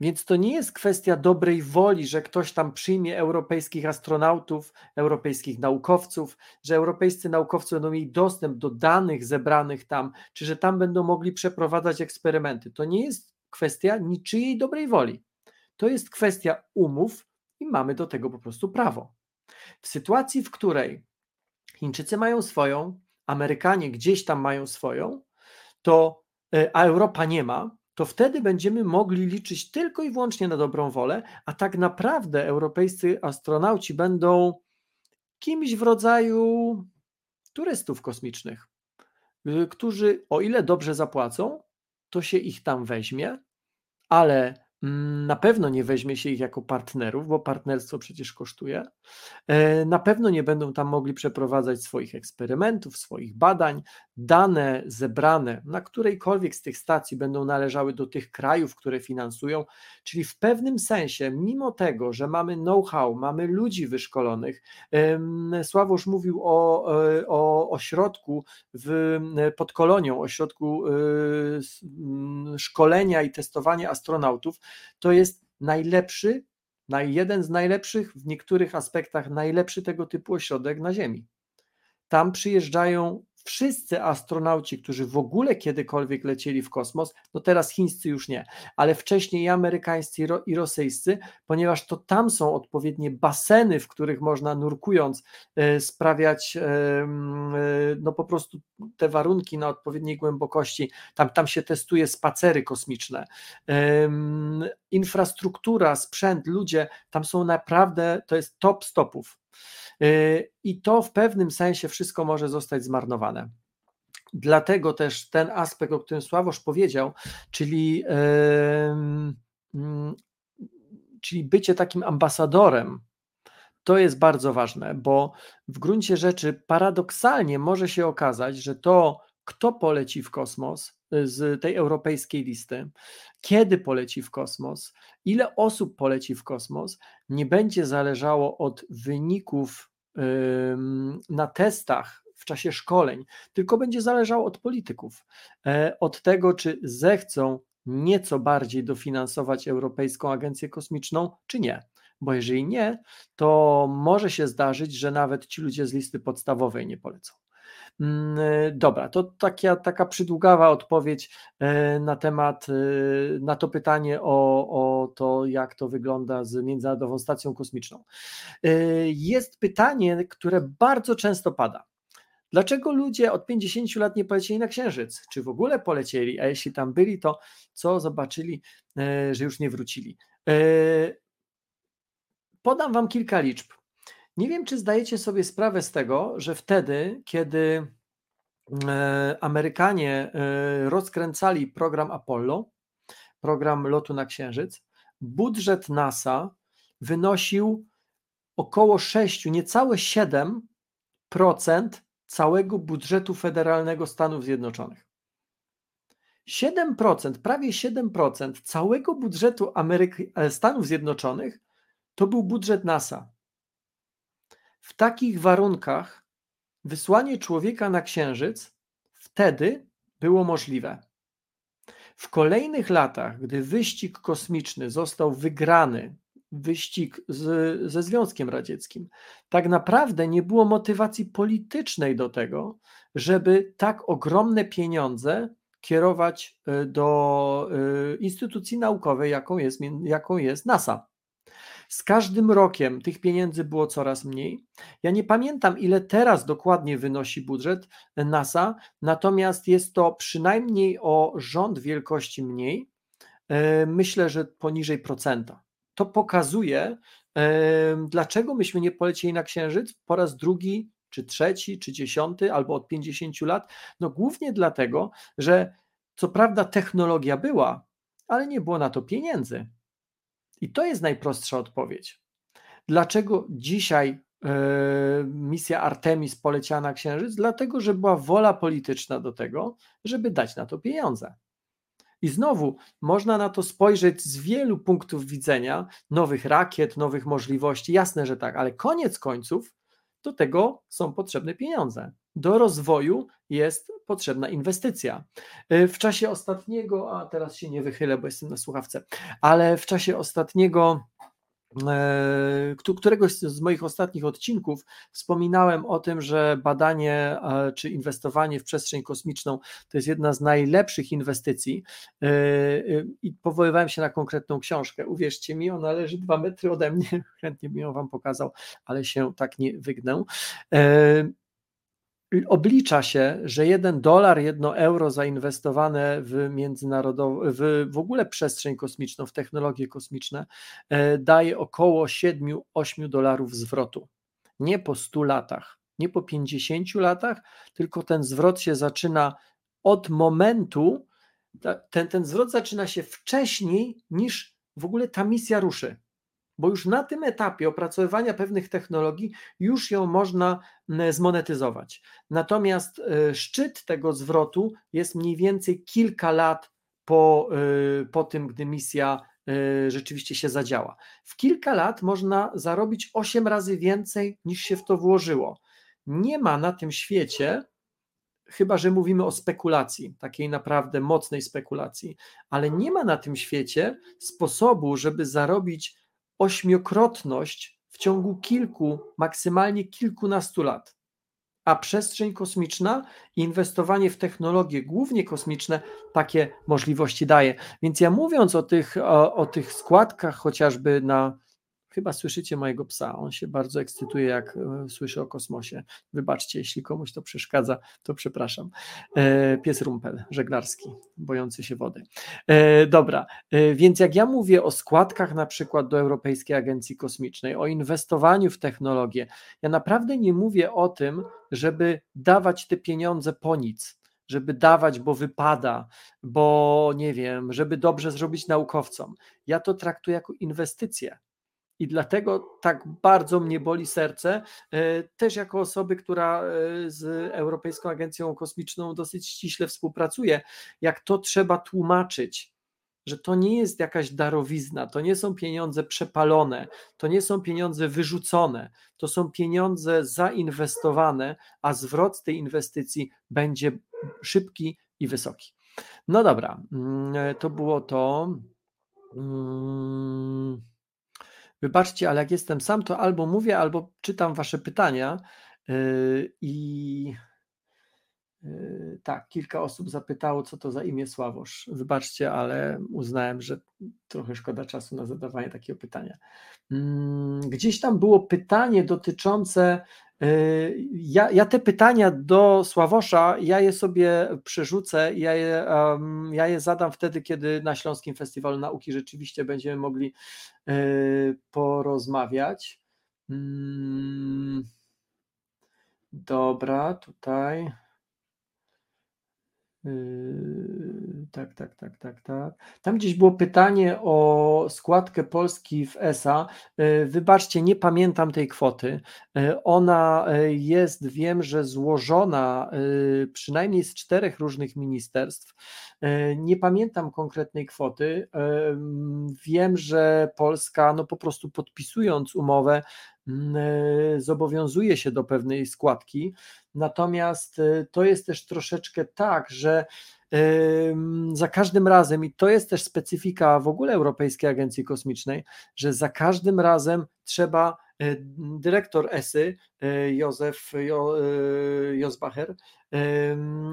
Więc to nie jest kwestia dobrej woli, że ktoś tam przyjmie europejskich astronautów, europejskich naukowców, że europejscy naukowcy będą mieli dostęp do danych zebranych tam, czy że tam będą mogli przeprowadzać eksperymenty. To nie jest kwestia niczyjej dobrej woli. To jest kwestia umów i mamy do tego po prostu prawo. W sytuacji, w której Chińczycy mają swoją, Amerykanie gdzieś tam mają swoją, to e, a Europa nie ma, to wtedy będziemy mogli liczyć tylko i wyłącznie na dobrą wolę, a tak naprawdę europejscy astronauci będą kimś w rodzaju turystów kosmicznych, którzy o ile dobrze zapłacą, to się ich tam weźmie, ale na pewno nie weźmie się ich jako partnerów, bo partnerstwo przecież kosztuje. E, na pewno nie będą tam mogli przeprowadzać swoich eksperymentów, swoich badań. Dane zebrane na którejkolwiek z tych stacji będą należały do tych krajów, które finansują, czyli w pewnym sensie, mimo tego, że mamy know-how, mamy ludzi wyszkolonych, Sławosz mówił o, e, o ośrodku w, pod kolonią, ośrodku e, szkolenia i testowania astronautów, to jest najlepszy, jeden z najlepszych, w niektórych aspektach najlepszy tego typu ośrodek na Ziemi. Tam przyjeżdżają wszyscy astronauci, którzy w ogóle kiedykolwiek lecieli w kosmos, no teraz chińscy już nie, ale wcześniej i amerykańscy i rosyjscy, ponieważ to tam są odpowiednie baseny, w których można nurkując e, sprawiać e, e, no po prostu te warunki na odpowiedniej głębokości, tam, tam się testuje spacery kosmiczne, infrastruktura, sprzęt, ludzie, tam są naprawdę, to jest top stopów. Y, I to w pewnym sensie wszystko może zostać zmarnowane. Dlatego też ten aspekt, o którym Sławosz powiedział, czyli, mm, czyli bycie takim ambasadorem, to jest bardzo ważne, bo w gruncie rzeczy paradoksalnie może się okazać, że to, kto poleci w kosmos y, z tej europejskiej listy, kiedy poleci w kosmos, ile osób poleci w kosmos, nie będzie zależało od wyników na testach w czasie szkoleń, tylko będzie zależało od polityków, e, od tego, czy zechcą nieco bardziej dofinansować Europejską Agencję Kosmiczną, czy nie. Bo jeżeli nie, to może się zdarzyć, że nawet ci ludzie z listy podstawowej nie polecą. Mm, e, dobra, to taka, taka przydługawa odpowiedź e, na temat, e, na to pytanie o, o to, jak to wygląda z Międzynarodową Stacją Kosmiczną. Jest pytanie, które bardzo często pada. Dlaczego ludzie od 50 lat nie polecieli na Księżyc? Czy w ogóle polecieli? A jeśli tam byli, to co zobaczyli, że już nie wrócili? Podam Wam kilka liczb. Nie wiem, czy zdajecie sobie sprawę z tego, że wtedy, kiedy e, Amerykanie e, rozkręcali program Apollo, program lotu na Księżyc, budżet NASA wynosił około 6, niecałe 7% całego budżetu federalnego Stanów Zjednoczonych. 7%, prawie 7% całego budżetu e, Stanów Zjednoczonych to był budżet NASA. W takich warunkach wysłanie człowieka na Księżyc wtedy było możliwe. W kolejnych latach, gdy wyścig kosmiczny został wygrany, wyścig z, ze Związkiem Radzieckim, tak naprawdę nie było motywacji politycznej do tego, żeby tak ogromne pieniądze kierować e, do e, instytucji naukowej, jaką jest, jaką jest NASA. Z każdym rokiem tych pieniędzy było coraz mniej. Ja nie pamiętam, ile teraz dokładnie wynosi budżet NASA, natomiast jest to przynajmniej o rząd wielkości mniej. E, myślę, że poniżej procenta. To pokazuje, e, dlaczego myśmy nie polecieli na Księżyc po raz drugi, czy trzeci, czy dziesiąty, albo od 50 lat. No głównie dlatego, że co prawda technologia była, ale nie było na to pieniędzy. I to jest najprostsza odpowiedź. Dlaczego dzisiaj e, misja Artemis poleciała na Księżyc? Dlatego, że była wola polityczna do tego, żeby dać na to pieniądze. I znowu można na to spojrzeć z wielu punktów widzenia, nowych rakiet, nowych możliwości, jasne, że tak, ale koniec końców do tego są potrzebne pieniądze. Do rozwoju jest potrzebna inwestycja. Y, w czasie ostatniego, a teraz się nie wychylę, bo jestem na słuchawce, ale w czasie ostatniego e, któregoś z moich ostatnich odcinków wspominałem o tym, że badanie e, czy inwestowanie w przestrzeń kosmiczną to jest jedna z najlepszych inwestycji e, i powoływałem się na konkretną książkę. Uwierzcie mi, ona leży dwa metry ode mnie, chętnie bym ją wam pokazał, ale się tak nie wygnę oblicza się, że jeden dolar, jedno euro zainwestowane w międzynarodową, w, w ogóle przestrzeń kosmiczną, w technologie kosmiczne, e, daje około 7-8 dolarów zwrotu. Nie po 100 latach, nie po 50 latach, tylko ten zwrot się zaczyna od momentu, ten, ten zwrot zaczyna się wcześniej niż w ogóle ta misja ruszy. Bo już na tym etapie opracowywania pewnych technologii już ją można zmonetyzować. Natomiast e, szczyt tego zwrotu jest mniej więcej kilka lat po, e, po tym, gdy misja e, rzeczywiście się zadziała. W kilka lat można zarobić 8 razy więcej niż się w to włożyło. Nie ma na tym świecie chyba że mówimy o spekulacji, takiej naprawdę mocnej spekulacji, ale nie ma na tym świecie sposobu, żeby zarobić ośmiokrotność w ciągu kilku, maksymalnie kilkunastu lat. A przestrzeń kosmiczna i inwestowanie w technologie, głównie kosmiczne, takie możliwości daje. Więc ja mówiąc o tych, o, o tych składkach, chociażby na Chyba słyszycie mojego psa. On się bardzo ekscytuje, jak e, słyszy o kosmosie. Wybaczcie, jeśli komuś to przeszkadza, to przepraszam. E, pies rumpel, żeglarski, bojący się wody. E, dobra, więc jak ja mówię o składkach na przykład do Europejskiej Agencji Kosmicznej, o inwestowaniu w technologię, ja naprawdę nie mówię o tym, żeby dawać te pieniądze po nic żeby dawać, bo wypada, bo nie wiem, żeby dobrze zrobić naukowcom. Ja to traktuję jako inwestycję. I dlatego tak bardzo mnie boli serce, e, też jako osoby, która e, z Europejską Agencją Kosmiczną dosyć ściśle współpracuje, jak to trzeba tłumaczyć, że to nie jest jakaś darowizna, to nie są pieniądze przepalone, to nie są pieniądze wyrzucone, to są pieniądze zainwestowane, a zwrot tej inwestycji będzie szybki i wysoki. No dobra, mm, e, to było to. Wybaczcie, ale jak jestem sam, to albo mówię, albo czytam wasze pytania. Yy, I yy, tak, kilka osób zapytało, co to za imię Sławosz. Wybaczcie, ale uznałem, że trochę szkoda czasu na zadawanie takiego pytania. Mm, gdzieś tam było pytanie dotyczące ja, ja, te pytania do Sławosza, ja je sobie przerzucę, ja je, um, ja je zadam wtedy, kiedy na Śląskim Festiwalu Nauki rzeczywiście będziemy mogli y, porozmawiać. Mm, dobra, tutaj. Yy, tak, tak, tak, tak, tak. Tam gdzieś było pytanie o składkę Polski w ESA. Yy, wybaczcie, nie pamiętam tej kwoty. Yy, ona jest, wiem, że złożona przynajmniej z czterech różnych ministerstw. Nie pamiętam konkretnej kwoty. Wiem, że Polska, no po prostu podpisując umowę, zobowiązuje się do pewnej składki. Natomiast y, to jest też troszeczkę tak, że za każdym razem, i to jest też specyfika w ogóle Europejskiej Agencji Kosmicznej, że za każdym razem trzeba y, dyrektor ESY, Józef Josbacher,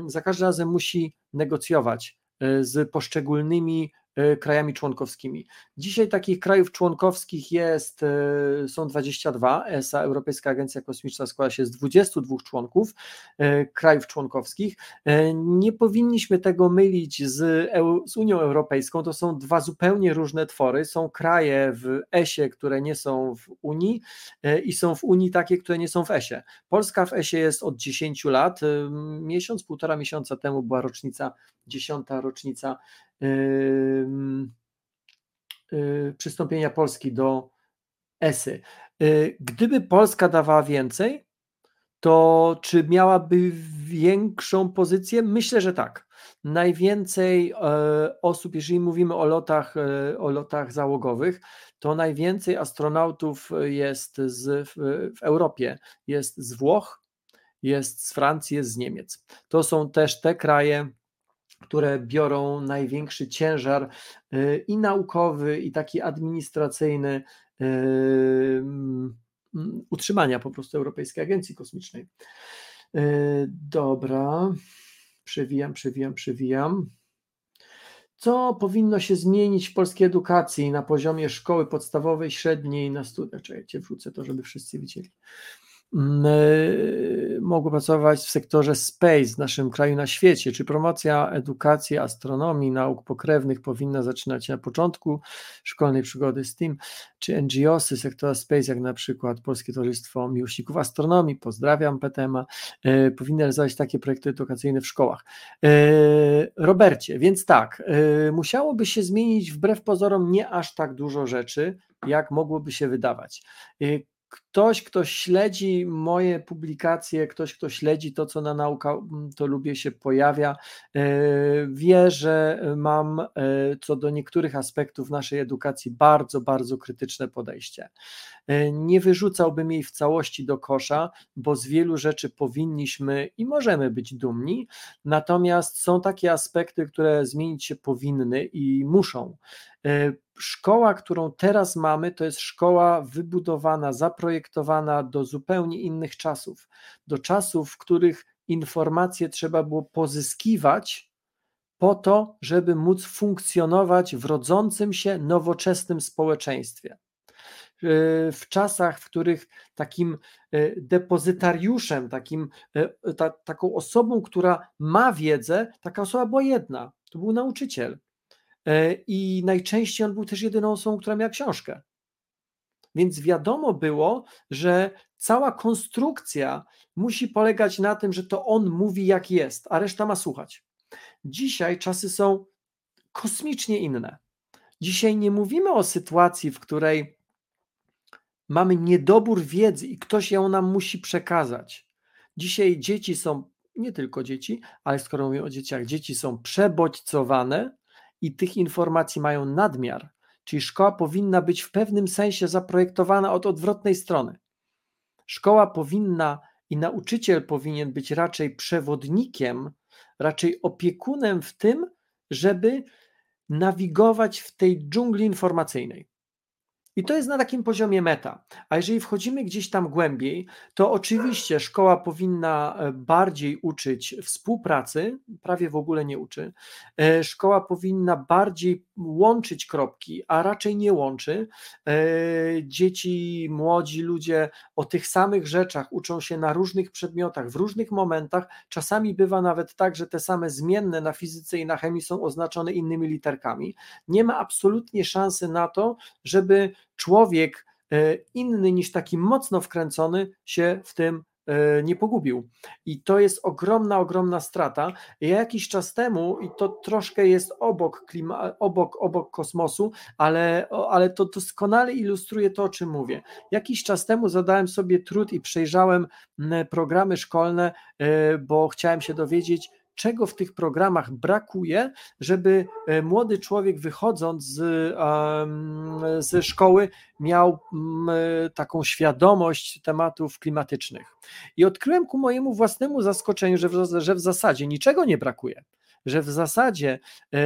za każdym razem musi negocjować z poszczególnymi E, krajami członkowskimi. Dzisiaj takich krajów członkowskich jest, e, są 22. ESA, Europejska Agencja Kosmiczna, składa się z 22 członków e, krajów członkowskich. Nie powinniśmy tego mylić z, z Unią Europejską. To są dwa zupełnie różne twory. Są kraje w ESie, które nie są w Unii i są w Unii takie, które nie są w ESie. Polska w ESie jest od 10 lat. Miesiąc, półtora miesiąca temu była rocznica, dziesiąta rocznica Y, przystąpienia Polski do ESY. Y, gdyby Polska dawała więcej, to czy miałaby większą pozycję? Myślę, że tak. Najwięcej e, osób, jeżeli mówimy o lotach, e, o lotach załogowych, to najwięcej astronautów jest z, w Europie, jest z Włoch, jest z Francji, jest z Niemiec. To są też te kraje, które biorą największy ciężar y, i naukowy, i taki administracyjny y, mm, utrzymania po prostu Europejskiej Agencji Kosmicznej. Y, dobra, przewijam, przewijam, przewijam. Co powinno się zmienić w polskiej edukacji na poziomie szkoły podstawowej, średniej, na studiach? Czekajcie, wrócę to, żeby wszyscy widzieli. E, mogło pracować w sektorze space w naszym kraju na świecie? Czy promocja edukacji, astronomii, nauk pokrewnych powinna zaczynać się na początku szkolnej przygody z tym? Czy NGOsy sektora space, jak na przykład Polskie Towarzystwo Miłośników Astronomii, pozdrawiam PTMA, e, powinny realizować takie projekty edukacyjne w szkołach? Robercie, więc tak, musiałoby się zmienić wbrew pozorom nie aż tak dużo rzeczy, jak mogłoby się wydawać. Ktoś, kto śledzi moje publikacje, ktoś, kto śledzi to, co na nauka, to lubię się pojawia, y, wie, że mam y, co do niektórych aspektów naszej edukacji bardzo, bardzo krytyczne podejście. Nie wyrzucałbym jej w całości do kosza, bo z wielu rzeczy powinniśmy i możemy być dumni, natomiast są takie aspekty, które zmienić się powinny i muszą szkoła, którą teraz mamy, to jest szkoła wybudowana, zaprojektowana do zupełnie innych czasów, do czasów, w których informacje trzeba było pozyskiwać po to, żeby móc funkcjonować w rodzącym się nowoczesnym społeczeństwie. W czasach, w których takim e, depozytariuszem, takim, e, ta, taką osobą, która ma wiedzę, taka osoba była jedna, to był nauczyciel E, i najczęściej on był też jedyną osobą, która miała książkę. Więc wiadomo było, że cała konstrukcja musi polegać na tym, że to on mówi jak jest, a reszta ma słuchać. Dzisiaj czasy są kosmicznie inne. Dzisiaj nie mówimy o sytuacji, w której mamy niedobór wiedzy i ktoś ją nam musi przekazać. Dzisiaj dzieci są, nie tylko dzieci, ale skoro mówimy o dzieciach, dzieci są przebodźcowane i tych informacji mają nadmiar, czyli szkoła powinna być w pewnym sensie zaprojektowana od odwrotnej strony. Szkoła powinna i nauczyciel powinien być raczej przewodnikiem, raczej opiekunem w tym, żeby nawigować w tej dżungli informacyjnej. I to jest na takim poziomie meta. A jeżeli wchodzimy gdzieś tam głębiej, to oczywiście szkoła powinna e, bardziej uczyć współpracy, prawie w ogóle nie uczy. E, szkoła powinna bardziej łączyć kropki, a raczej nie łączy. E, dzieci, młodzi ludzie o tych samych rzeczach uczą się na różnych przedmiotach, w różnych momentach. Czasami bywa nawet tak, że te same zmienne na fizyce i na chemii są oznaczone innymi literkami. Nie ma absolutnie szansy na to, żeby człowiek e, inny niż taki mocno wkręcony się w tym e, nie pogubił. I to jest ogromna, ogromna strata. Ja jakiś czas temu, i to troszkę jest obok, klima, obok, obok kosmosu, ale, ale to doskonale ilustruje to, o czym mówię. Jakiś czas temu zadałem sobie trud i przejrzałem programy szkolne, e, bo chciałem się dowiedzieć, czego w tych programach brakuje, żeby e, młody człowiek wychodząc z, ze szkoły miał taką świadomość tematów klimatycznych. I odkryłem ku mojemu własnemu zaskoczeniu, że w, że w zasadzie niczego nie brakuje że w zasadzie e,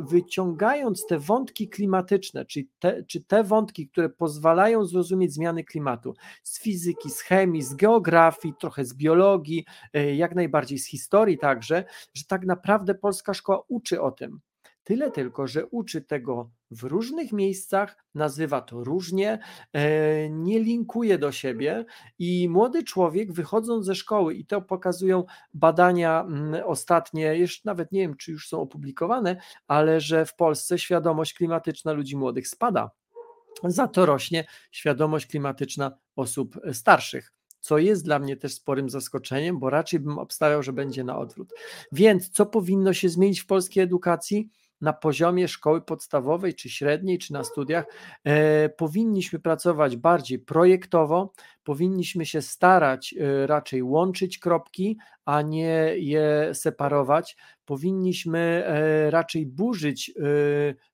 wyciągając te wątki klimatyczne, czyli te, czy te wątki, które pozwalają zrozumieć zmiany klimatu z fizyki, z chemii, z geografii, trochę z biologii, e, jak najbardziej z historii także, że tak naprawdę polska szkoła uczy o tym. Tyle tylko, że uczy tego w różnych miejscach, nazywa to różnie, e, nie linkuje do siebie i młody człowiek wychodząc ze szkoły, i to pokazują badania mm, ostatnie, jeszcze nawet nie wiem, czy już są opublikowane, ale że w Polsce świadomość klimatyczna ludzi młodych spada. Za to rośnie świadomość klimatyczna osób starszych co jest dla mnie też sporym zaskoczeniem, bo raczej bym obstawiał, że będzie na odwrót. Więc co powinno się zmienić w polskiej edukacji? Na poziomie szkoły podstawowej, czy średniej, czy na studiach, e, powinniśmy pracować bardziej projektowo, powinniśmy się starać e, raczej łączyć kropki, a nie je separować. Powinniśmy e, raczej burzyć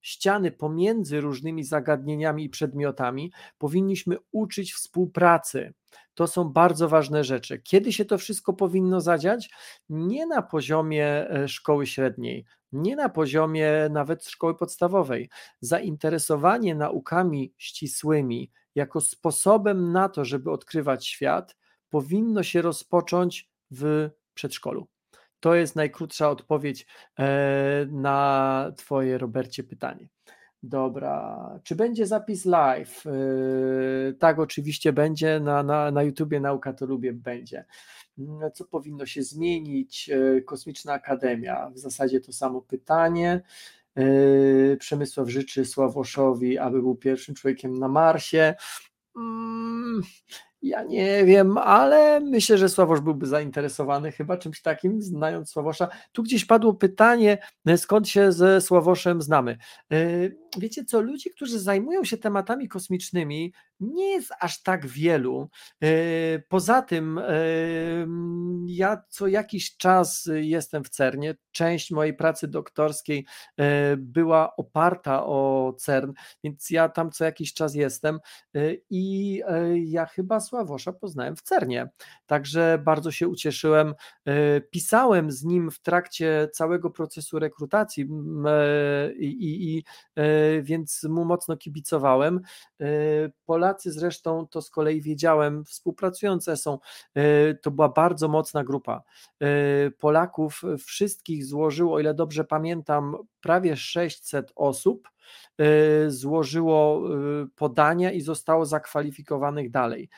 ściany pomiędzy różnymi zagadnieniami i przedmiotami. Powinniśmy uczyć współpracy. To są bardzo ważne rzeczy. Kiedy się to wszystko powinno zadziać? Nie na poziomie szkoły średniej, nie na poziomie nawet szkoły podstawowej. Zainteresowanie naukami ścisłymi jako sposobem na to, żeby odkrywać świat, powinno się rozpocząć w przedszkolu. To jest najkrótsza odpowiedź e, na Twoje, Robercie, pytanie. Dobra. Czy będzie zapis live? Yy, tak, oczywiście będzie. Na, na, na YouTubie Nauka to lubię będzie. Mm, co powinno się zmienić? Yy, Kosmiczna Akademia. W zasadzie to samo pytanie. Yy, Przemysław życzy Sławoszowi, aby był pierwszym człowiekiem na Marsie. Mm, ja nie wiem, ale myślę, że Sławosz byłby zainteresowany chyba czymś takim, znając Sławosza. Tu gdzieś padło pytanie, skąd się ze Sławoszem znamy. Wiecie co, ludzi, którzy zajmują się tematami kosmicznymi, nie jest aż tak wielu. E, poza tym, e, ja co jakiś czas jestem w CERNie. Część mojej pracy doktorskiej e, była oparta o CERN, więc ja tam co jakiś czas jestem i ja chyba Sławosza poznałem w CERNie. Także bardzo się ucieszyłem. Pisałem z nim w trakcie całego procesu rekrutacji i, i, i więc mu mocno kibicowałem. Polacy zresztą, to z kolei wiedziałem, współpracujące są, to była bardzo mocna grupa. Polaków wszystkich złożyło, o ile dobrze pamiętam, prawie 600 osób złożyło podania i zostało zakwalifikowanych dalej.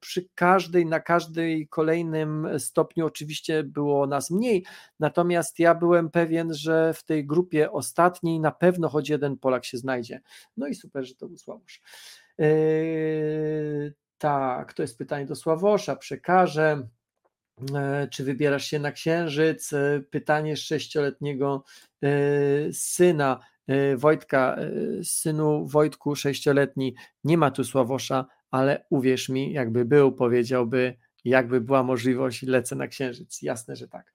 Przy każdej, na każdej kolejnym stopniu oczywiście było nas mniej, natomiast ja byłem pewien, że w tej grupie ostatniej na pewno choć jeden Polak się znajdzie. No i super, że to był Sławosz. Yy, tak, to jest pytanie do Sławosza, przekażę. Czy wybierasz się na księżyc? Pytanie sześcioletniego syna Wojtka, synu Wojtku sześcioletni. Nie ma tu Sławosza, ale uwierz mi, jakby był, powiedziałby, jakby była możliwość, lecę na księżyc. Jasne, że tak.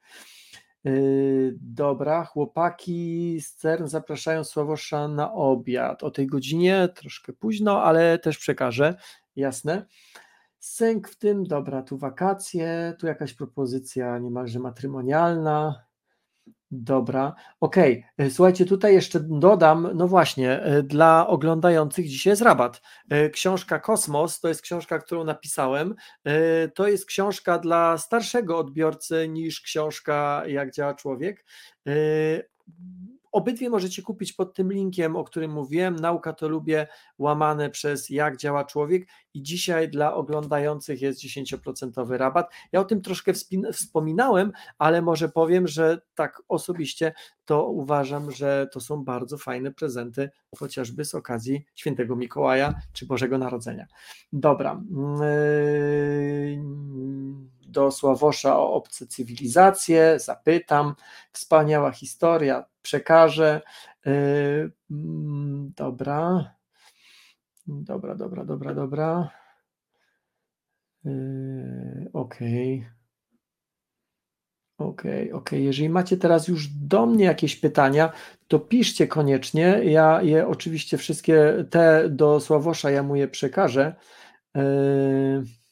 Yy, dobra, chłopaki z CERN zapraszają Sławosza na obiad. O tej godzinie, troszkę późno, ale też przekażę, jasne. Sęk w tym, dobra, tu wakacje, tu jakaś propozycja niemalże matrymonialna. Dobra, okej. Okay. Słuchajcie, tutaj jeszcze dodam, no właśnie, e, dla oglądających dzisiaj jest rabat. E, książka Kosmos to jest książka, którą napisałem. E, to jest książka dla starszego odbiorcy niż książka Jak działa człowiek. Obydwie możecie kupić pod tym linkiem, o którym mówiłem. Nauka to lubię, łamane przez jak działa człowiek. I dzisiaj dla oglądających jest 10% rabat. Ja o tym troszkę wspominałem, ale może powiem, że tak osobiście to uważam, że to są bardzo fajne prezenty, chociażby z okazji Świętego Mikołaja czy Bożego Narodzenia. Dobra. Yy do Sławosza o obce cywilizacje, zapytam, wspaniała historia, przekażę. Yy, mm, dobra, dobra, dobra, dobra, dobra. Yy, okej. Okay. Okej, okay, okej. Okay. Jeżeli macie teraz już do mnie jakieś pytania, to piszcie koniecznie. Ja je oczywiście wszystkie te do Sławosza ja mu je przekażę. Yy...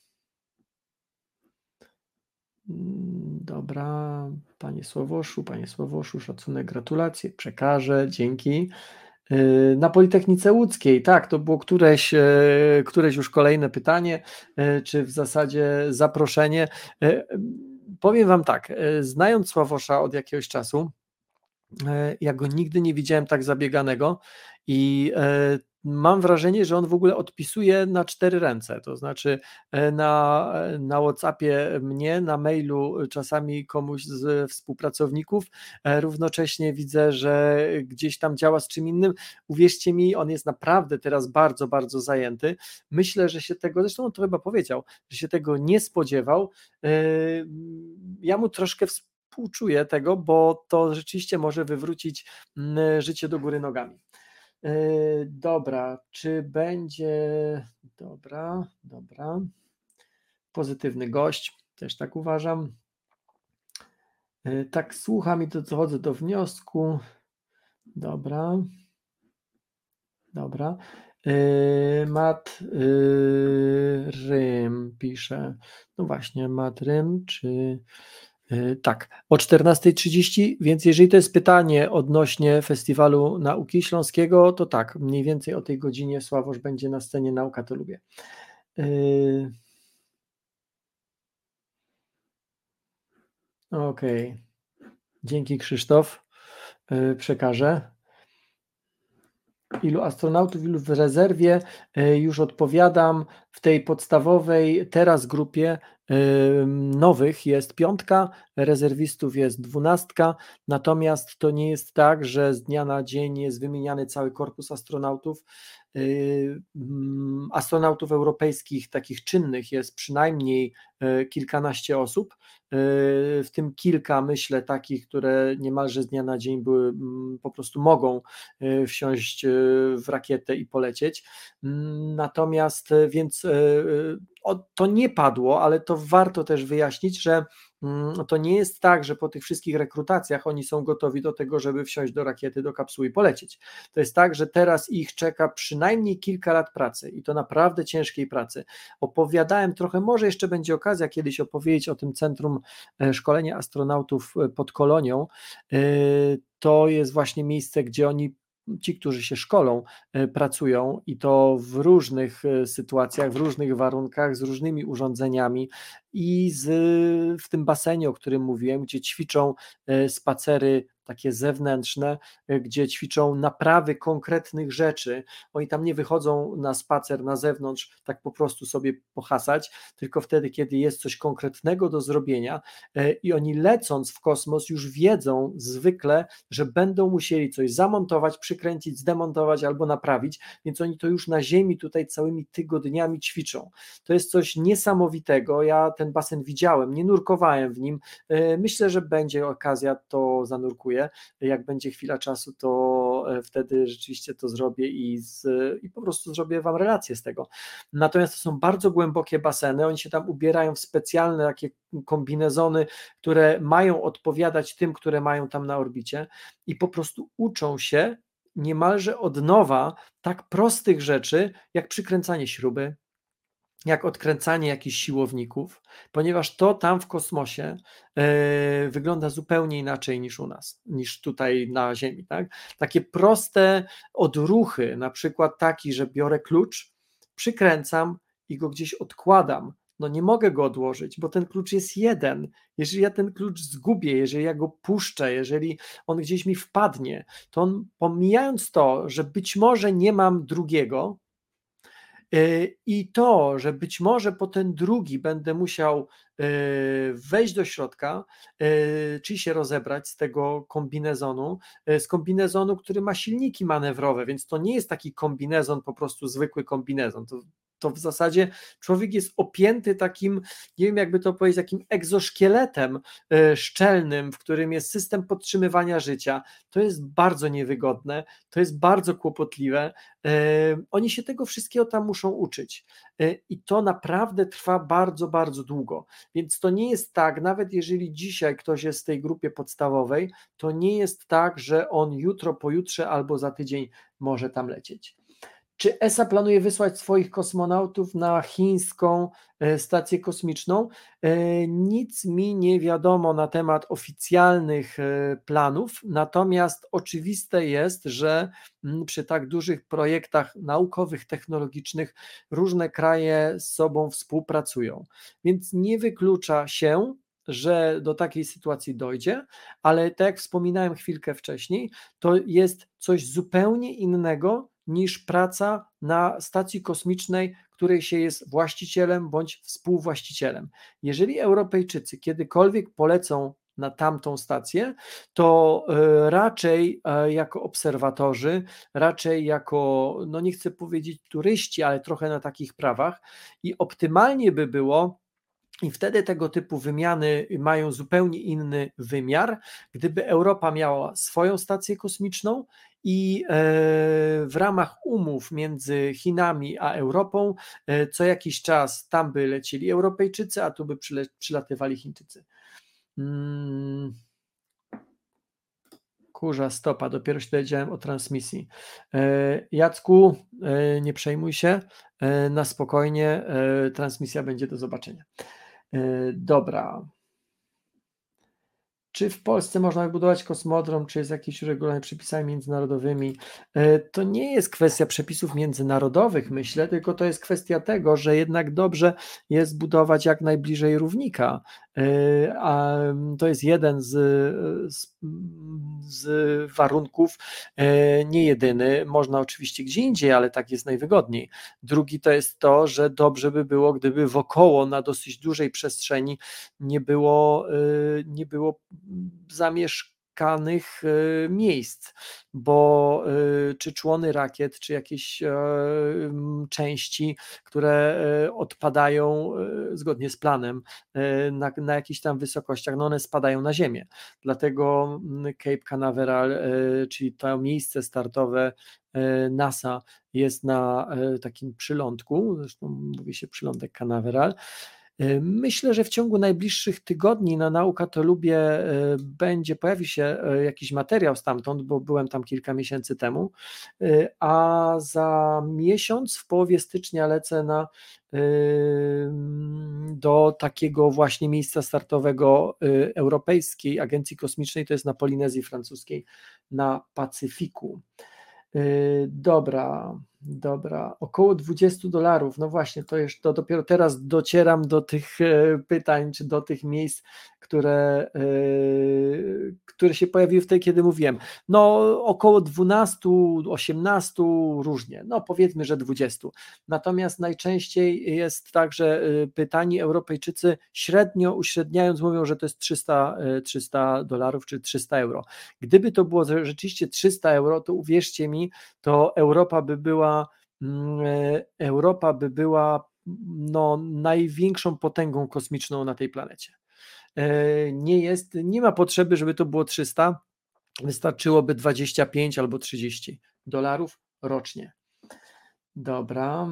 Mm, dobra, panie Sławoszu, panie Sławoszu, szacunek, gratulacje, przekażę, dzięki. Y, na Politechnice Łódzkiej, tak, to było któreś, y, któreś już kolejne pytanie, y, czy w zasadzie zaproszenie. Powiem Wam tak, znając Sławosza od jakiegoś czasu, ja go nigdy nie widziałem tak zabieganego i mam wrażenie, że on w ogóle odpisuje na cztery ręce, to znaczy e, na, na WhatsAppie mnie, na mailu czasami komuś z współpracowników, e, równocześnie widzę, że gdzieś tam działa z czym innym. Uwierzcie mi, on jest naprawdę teraz bardzo, bardzo zajęty. Myślę, że się tego, zresztą on to chyba powiedział, że się tego nie spodziewał. E, ja mu troszkę współczuję tego, bo to rzeczywiście może wywrócić życie do góry nogami. Yy, dobra, czy będzie. Dobra, dobra. Pozytywny gość, też tak uważam. Yy, tak, słucham i to dochodzę do wniosku. Dobra. Dobra. Yy, Mat Rym pisze. No właśnie, Mat Rym, czy tak, o 14.30, więc jeżeli to jest pytanie odnośnie Festiwalu Nauki Śląskiego, to tak, mniej więcej o tej godzinie Sławosz będzie na scenie Nauka to lubię. E, okej, okay. dzięki Krzysztof, e, przekażę. ilu astronautów, ilu w rezerwie, już odpowiadam. W tej podstawowej teraz grupie nowych jest piątka, rezerwistów jest dwunastka, natomiast to nie jest tak, że z dnia na dzień jest wymieniany cały korpus astronautów. Astronautów europejskich, takich czynnych, jest przynajmniej e, kilkanaście osób, e, w tym kilka, myślę, takich, które niemalże z dnia na dzień były, po prostu mogą e, wsiąść w rakietę i polecieć. Natomiast więc to nie padło, ale to warto też wyjaśnić, że mm, to nie jest tak, że po tych wszystkich rekrutacjach oni są gotowi do tego, żeby wsiąść do rakiety, do kapsuły i polecieć. To jest tak, że teraz ich czeka przynajmniej kilka lat pracy i to naprawdę ciężkiej pracy. Opowiadałem trochę, może jeszcze będzie okazja kiedyś opowiedzieć o tym Centrum e, Szkolenia Astronautów e, pod Kolonią. E, to jest właśnie miejsce, gdzie oni ci, którzy się szkolą, pracują i to w różnych sytuacjach, w różnych warunkach, z różnymi urządzeniami i z, w tym basenie, o którym mówiłem, gdzie ćwiczą e, spacery takie zewnętrzne, e, gdzie ćwiczą naprawy konkretnych rzeczy. Oni tam nie wychodzą na spacer na zewnątrz, tak po prostu sobie pohasać, tylko wtedy, kiedy jest coś konkretnego do zrobienia e, i oni lecąc w kosmos już wiedzą zwykle, że będą musieli coś zamontować, przykręcić, zdemontować albo naprawić, więc oni to już na Ziemi tutaj całymi tygodniami ćwiczą. To jest coś niesamowitego. Ja ten basen widziałem, nie nurkowałem w nim. E, myślę, że będzie okazja, to zanurkuję jak będzie chwila czasu, to e, wtedy rzeczywiście to zrobię i, z, i po prostu zrobię Wam relację z tego. Natomiast to są bardzo głębokie baseny, oni się tam ubierają w specjalne takie kombinezony, które mają odpowiadać tym, które mają tam na orbicie i po prostu uczą się niemalże od nowa tak prostych rzeczy, jak przykręcanie śruby, jak odkręcanie jakichś siłowników, ponieważ to tam w kosmosie e, wygląda zupełnie inaczej niż u nas, niż tutaj na Ziemi. Tak? Takie proste odruchy, na przykład taki, że biorę klucz, przykręcam i go gdzieś odkładam. No nie mogę go odłożyć, bo ten klucz jest jeden. Jeżeli ja ten klucz zgubię, jeżeli ja go puszczę, jeżeli on gdzieś mi wpadnie, to on, pomijając to, że być może nie mam drugiego, I to, że być może po ten drugi będę musiał e, wejść do środka, e, czyli się rozebrać z tego kombinezonu, z kombinezonu, który ma silniki manewrowe, więc to nie jest taki kombinezon, po prostu zwykły kombinezon. To to w zasadzie człowiek jest opięty takim, nie wiem jakby to powiedzieć, takim egzoszkieletem e, szczelnym, w którym jest system podtrzymywania życia. To jest bardzo niewygodne, to jest bardzo kłopotliwe. E, oni się tego wszystkiego tam muszą uczyć. E, I to naprawdę trwa bardzo, bardzo długo. Więc to nie jest tak, nawet jeżeli dzisiaj ktoś jest w tej grupie podstawowej, to nie jest tak, że on jutro, pojutrze albo za tydzień może tam lecieć. Czy ESA planuje wysłać swoich kosmonautów na chińską e, stację kosmiczną? E, nic mi nie wiadomo na temat oficjalnych e, planów, natomiast oczywiste jest, że mm, przy tak dużych projektach naukowych, technologicznych różne kraje z sobą współpracują. Więc nie wyklucza się, że do takiej sytuacji dojdzie, ale tak jak wspominałem chwilkę wcześniej, to jest coś zupełnie innego niż praca na stacji kosmicznej, której się jest właścicielem bądź współwłaścicielem. Jeżeli Europejczycy kiedykolwiek polecą na tamtą stację, to e, raczej e, jako obserwatorzy, raczej jako, no nie chcę powiedzieć turyści, ale trochę na takich prawach i optymalnie by było, i wtedy tego typu wymiany mają zupełnie inny wymiar. Gdyby Europa miała swoją stację kosmiczną i e, w ramach umów między Chinami a Europą e, co jakiś czas tam by lecieli Europejczycy, a tu by przylatywali Chińczycy. Hmm. Kurza stopa, dopiero się dowiedziałem o transmisji. E, Jacku, nie przejmuj się, na spokojnie, transmisja będzie do zobaczenia. Dobra. Czy w Polsce można wybudować kosmodrom, czy jest jakieś uregulowanie przepisami międzynarodowymi. E, to nie jest kwestia przepisów międzynarodowych, myślę, tylko to jest kwestia tego, że jednak dobrze jest budować jak najbliżej równika. E, a to jest jeden z, z, z warunków, e, nie jedyny. Można oczywiście gdzie indziej, ale tak jest najwygodniej. Drugi to jest to, że dobrze by było, gdyby wokoło na dosyć dużej przestrzeni nie było, nie było zamieszkanych e, miejsc, bo e, czy człony rakiet, czy jakieś e, części, które odpadają zgodnie z planem na, na jakichś tam wysokościach, no one spadają na ziemię. Dlatego Cape Canaveral, czyli to miejsce startowe NASA jest na takim przylądku, zresztą mówi się przylądek Canaveral, myślę, że w ciągu najbliższych tygodni na Nauka to Lubię e, będzie, pojawi się e, jakiś materiał stamtąd, bo byłem tam kilka miesięcy temu, a za miesiąc, w połowie stycznia lecę na do takiego właśnie miejsca startowego Europejskiej Agencji Kosmicznej, to jest na Polinezji Francuskiej, na Pacyfiku. Dobra, Dobra, około 20 dolarów. No właśnie, to, jeszcze, to dopiero teraz docieram do tych e, pytań, czy do tych miejsc, które, e, które się pojawiły wtedy, kiedy mówiłem. No, około 12, 18, różnie. No, powiedzmy, że 20. Natomiast najczęściej jest tak, że e, pytani Europejczycy średnio uśredniając mówią, że to jest 300, 300 dolarów czy 300 euro. Gdyby to było rzeczywiście 300 euro, to uwierzcie mi, to Europa by była Mm, e, Europa by była no, największą potęgą kosmiczną na tej planecie. E, nie jest, nie ma potrzeby, żeby to było 300, wystarczyłoby 25 albo 30 dolarów rocznie. Dobra,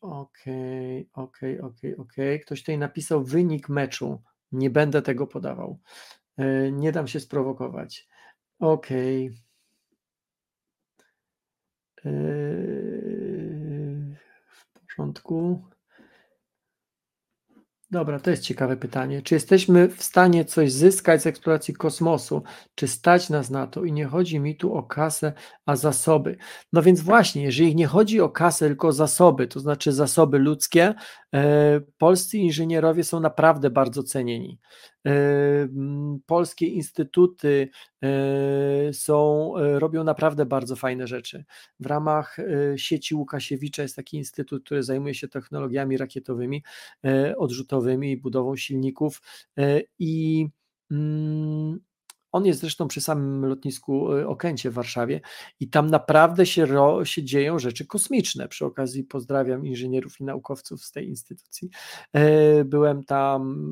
okej, okay, okej, okay, okej, okay, okej. Ktoś tutaj napisał wynik meczu. Nie będę tego podawał. E, nie dam się sprowokować. Okej. W porządku. Dobra, to jest ciekawe pytanie. Czy jesteśmy w stanie coś zyskać z eksploracji kosmosu? Czy stać nas na to? I nie chodzi mi tu o kasę, a zasoby. No więc właśnie, jeżeli nie chodzi o kasę, tylko o zasoby, to znaczy zasoby ludzkie, e, polscy inżynierowie są naprawdę bardzo cenieni. E, polskie instytuty e, są, robią naprawdę bardzo fajne rzeczy. W ramach sieci Łukasiewicza jest taki instytut, który zajmuje się technologiami rakietowymi, odrzutowymi i budową silników i mm, on jest zresztą przy samym lotnisku y, Okęcie w Warszawie i tam naprawdę się, ro, się dzieją rzeczy kosmiczne. Przy okazji pozdrawiam inżynierów i naukowców z tej instytucji. E, byłem tam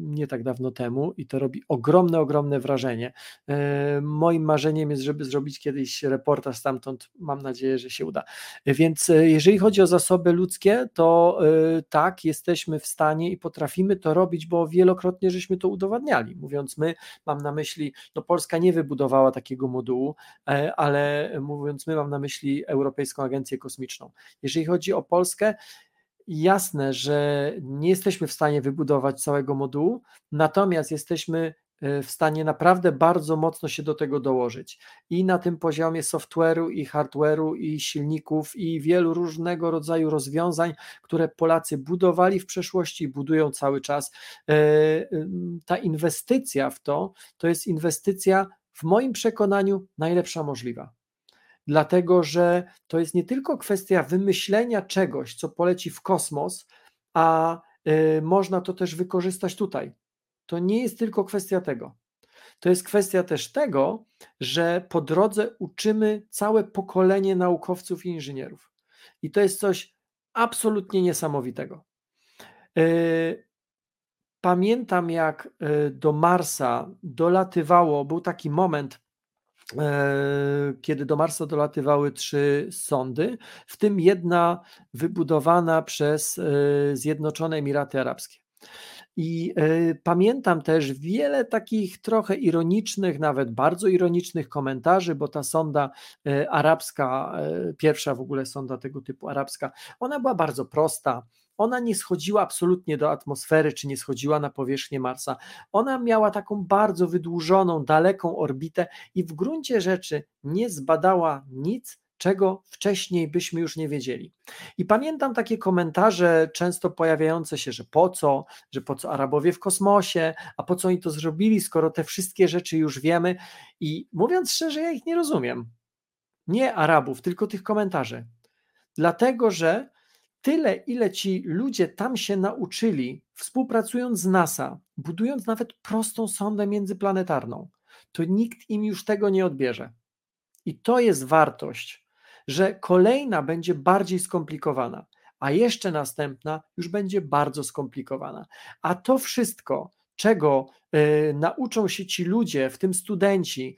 nie tak dawno temu i to robi ogromne, ogromne wrażenie. E, moim marzeniem jest, żeby zrobić kiedyś reportaż stamtąd. Mam nadzieję, że się uda. Więc e, jeżeli chodzi o zasoby ludzkie, to tak, jesteśmy w stanie i potrafimy to robić, bo wielokrotnie żeśmy to udowadniali. Mówiąc my, mam na myśli no Polska nie wybudowała takiego modułu, e, ale mówiąc my mam na myśli Europejską Agencję Kosmiczną. Jeżeli chodzi o Polskę, jasne, że nie jesteśmy w stanie wybudować całego modułu, natomiast jesteśmy w stanie naprawdę bardzo mocno się do tego dołożyć. I na tym poziomie software'u, i hardware'u, i silników, i wielu różnego rodzaju rozwiązań, które Polacy budowali w przeszłości i budują cały czas. E, ta inwestycja w to, to jest inwestycja w moim przekonaniu najlepsza możliwa. Dlatego, że to jest nie tylko kwestia wymyślenia czegoś, co poleci w kosmos, a można to też wykorzystać tutaj. To nie jest tylko kwestia tego. To jest kwestia też tego, że po drodze uczymy całe pokolenie naukowców i inżynierów. I to jest coś absolutnie niesamowitego. E, pamiętam, jak e, do Marsa dolatywało, był taki moment, e, kiedy do Marsa dolatywały trzy sondy, w tym jedna wybudowana przez Zjednoczone Emiraty Arabskie. I y, pamiętam też wiele takich trochę ironicznych, nawet bardzo ironicznych komentarzy, bo ta sonda y, arabska, y, pierwsza w ogóle sonda tego typu arabska, ona była bardzo prosta. ona nie schodziła absolutnie do atmosfery, czy nie schodziła na powierzchnię Marsa. Ona miała taką bardzo wydłużoną, daleką orbitę i w gruncie rzeczy nie zbadała nic, czego wcześniej byśmy już nie wiedzieli. I pamiętam takie komentarze często pojawiające się, że po co, że po co Arabowie w kosmosie, a po co oni to zrobili, skoro te wszystkie rzeczy już wiemy. I mówiąc szczerze, ja ich nie rozumiem. Nie Arabów, tylko tych komentarzy. Dlatego, że tyle, ile ci ludzie tam się nauczyli, współpracując z NASA, budując nawet prostą sondę międzyplanetarną, to nikt im już tego nie odbierze. I to jest wartość, że kolejna będzie bardziej skomplikowana, a jeszcze następna już będzie bardzo skomplikowana. A to wszystko, czego y, nauczą się ci ludzie, w tym studenci.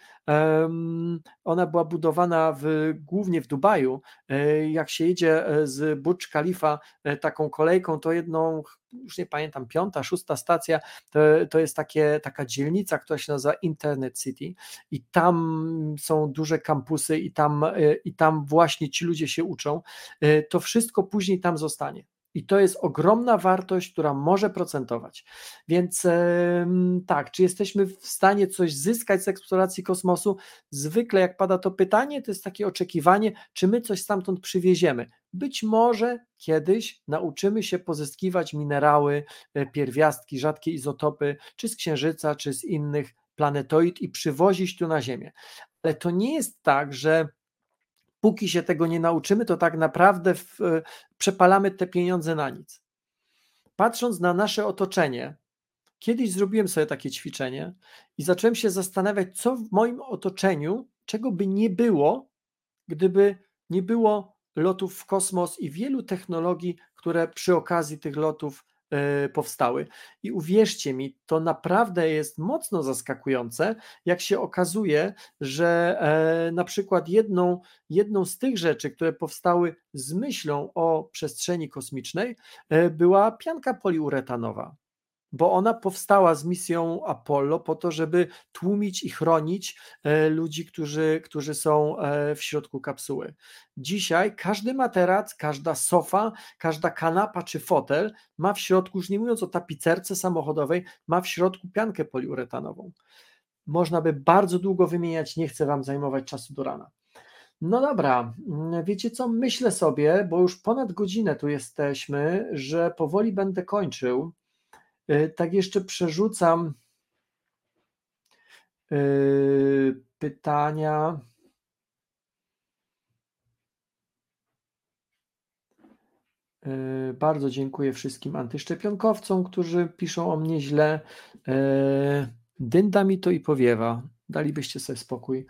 Ona była budowana w, głównie w Dubaju. Y, jak się jedzie y, z Burj Khalifa taką kolejką, to jedną, już nie pamiętam, piąta, szósta stacja, to, to jest takie, taka dzielnica, która się nazywa Internet City i tam są duże kampusy i tam, i tam właśnie ci ludzie się uczą. To wszystko później tam zostanie. I to jest ogromna wartość, która może procentować. Więc tak, czy jesteśmy w stanie coś zyskać z eksploracji kosmosu? Zwykle, jak pada to pytanie, to jest takie oczekiwanie, czy my coś stamtąd przywieziemy. Być może kiedyś nauczymy się pozyskiwać minerały, e, pierwiastki, rzadkie izotopy, czy z Księżyca, czy z innych planetoid i przywozić tu na Ziemię. Ale to nie jest tak, że póki się tego nie nauczymy, to tak naprawdę w, e, przepalamy te pieniądze na nic. Patrząc na nasze otoczenie, kiedyś zrobiłem sobie takie ćwiczenie i zacząłem się zastanawiać, co w moim otoczeniu, czego by nie było, gdyby nie było lotów w kosmos i wielu technologii, które przy okazji tych lotów powstały. I uwierzcie mi, to naprawdę jest mocno zaskakujące, jak się okazuje, że e, na przykład jedną, jedną z tych rzeczy, które powstały z myślą o przestrzeni kosmicznej, e, była pianka poliuretanowa bo ona powstała z misją Apollo po to, żeby tłumić i chronić e, ludzi, którzy, którzy są e, w środku kapsuły. Dzisiaj każdy materac, każda sofa, każda kanapa czy fotel ma w środku, już nie mówiąc o tapicerce samochodowej, ma w środku piankę poliuretanową. Można by bardzo długo wymieniać, nie chcę Wam zajmować czasu do rana. No dobra, mm, wiecie co, myślę sobie, bo już ponad godzinę tu jesteśmy, że powoli będę kończył. E, tak jeszcze przerzucam e, pytania. E, bardzo dziękuję wszystkim antyszczepionkowcom, którzy piszą o mnie źle. Dynda mi to i powiewa. Dalibyście sobie spokój.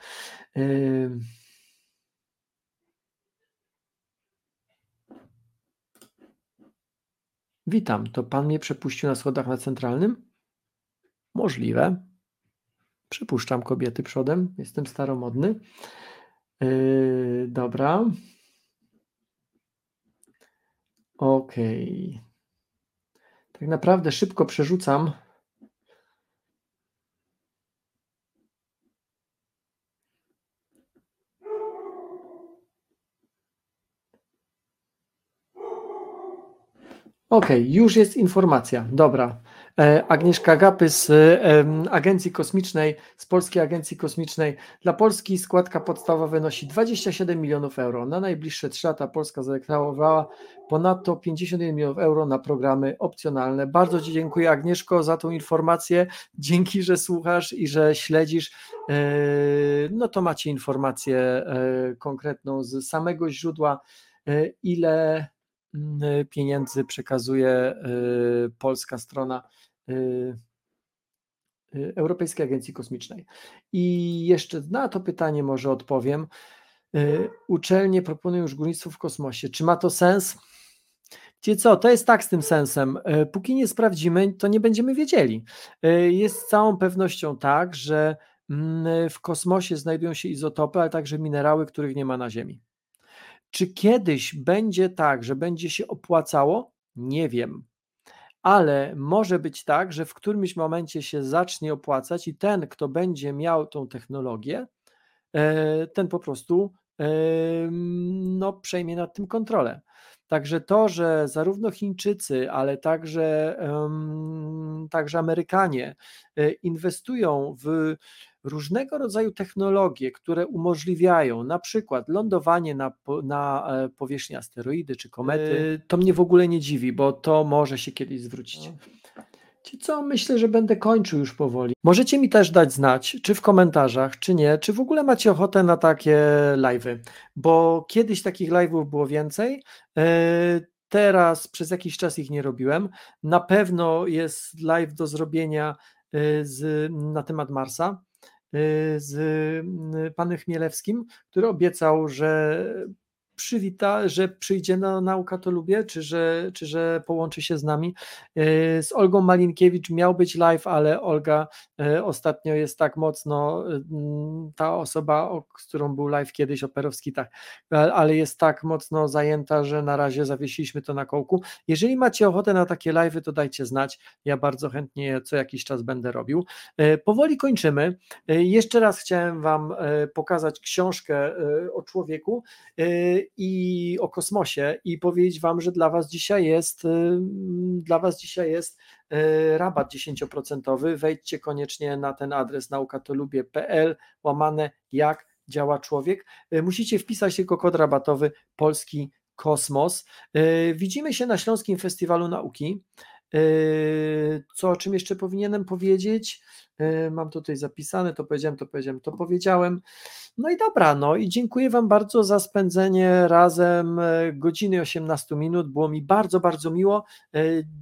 Witam, to pan mnie przepuścił na schodach na centralnym? Możliwe. Przypuszczam kobiety przodem, jestem staromodny. Yy, dobra. Okej. Okay. Tak naprawdę szybko przerzucam Okej, okay, już jest informacja. Dobra. E, Agnieszka Gapy z Agencji Kosmicznej, z Polskiej Agencji Kosmicznej. Dla Polski składka podstawowa wynosi 27 milionów euro. Na najbliższe 3 lata Polska zadeklarowała ponadto 51 milionów euro na programy opcjonalne. Bardzo Ci dziękuję Agnieszko za tą informację. Dzięki, że słuchasz i że śledzisz. E, no to macie informację e, konkretną z samego źródła, ile pieniędzy przekazuje y, polska strona y, Europejskiej Agencji Kosmicznej. I jeszcze na to pytanie może odpowiem. Uczelnie proponują już górnictwo w kosmosie. Czy ma to sens? Wiecie co, to jest tak z tym sensem. Póki nie sprawdzimy, to nie będziemy wiedzieli. Jest z całą pewnością tak, że mm, w kosmosie znajdują się izotopy, ale także minerały, których nie ma na Ziemi. Czy kiedyś będzie tak, że będzie się opłacało? Nie wiem. Ale może być tak, że w którymś momencie się zacznie opłacać i ten, kto będzie miał tą technologię, e, ten po prostu no, przejmie nad tym kontrolę. Także to, że zarówno Chińczycy, ale także, także Amerykanie e, inwestują w różnego rodzaju technologie, które umożliwiają na przykład lądowanie na, na e, powierzchni asteroidy czy komety, to mnie w ogóle nie dziwi, bo to może się kiedyś zwrócić. Ci co, myślę, że będę kończył już powoli. Możecie mi też dać znać, czy w komentarzach, czy nie, czy w ogóle macie ochotę na takie live'y, bo kiedyś takich live'ów było więcej, e, teraz przez jakiś czas ich nie robiłem. Na pewno jest live do zrobienia e, z, na temat Marsa e, z panem Chmielewskim, który obiecał, że przywita, że przyjdzie na Nauka to Lubię, czy że, czy że połączy się z nami. E, z Olgą Malinkiewicz miał być live, ale Olga e, ostatnio jest tak mocno, mm, ta osoba, z którą był live kiedyś o perowskitach, ale jest tak mocno zajęta, że na razie zawiesiliśmy to na kołku. Jeżeli macie ochotę na takie live'y, to dajcie znać. Ja bardzo chętnie co jakiś czas będę robił. E, powoli kończymy. Jeszcze raz chciałem Wam pokazać książkę o człowieku i o kosmosie i powiedzieć Wam, że dla Was dzisiaj jest y, dla Was dzisiaj jest y, rabat 10%. Wejdźcie koniecznie na ten adres naukatolubie.pl łamane jak działa człowiek. Y, musicie wpisać tylko kod rabatowy polski kosmos. Widzimy się na Śląskim Festiwalu Nauki. Co o czym jeszcze powinienem powiedzieć? Mam tutaj zapisane, to powiedziałem, to powiedziałem, to powiedziałem. No i dobra, no i dziękuję Wam bardzo za spędzenie razem e, godziny 18 minut. Było mi bardzo, bardzo miło.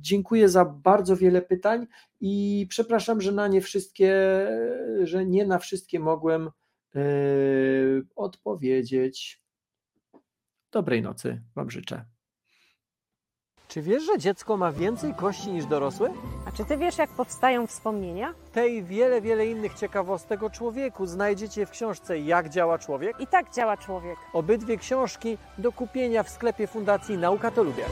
Dziękuję za bardzo wiele pytań i przepraszam, że na nie wszystkie, że nie na wszystkie mogłem odpowiedzieć. Dobrej nocy Wam życzę. Czy wiesz, że dziecko ma więcej kości niż dorosły? A czy ty wiesz, jak powstają wspomnienia? Te i wiele, wiele innych ciekawostek o człowieku znajdziecie w książce Jak działa człowiek? I tak działa człowiek. Obydwie książki do kupienia w sklepie Fundacji Nauka to Lubię.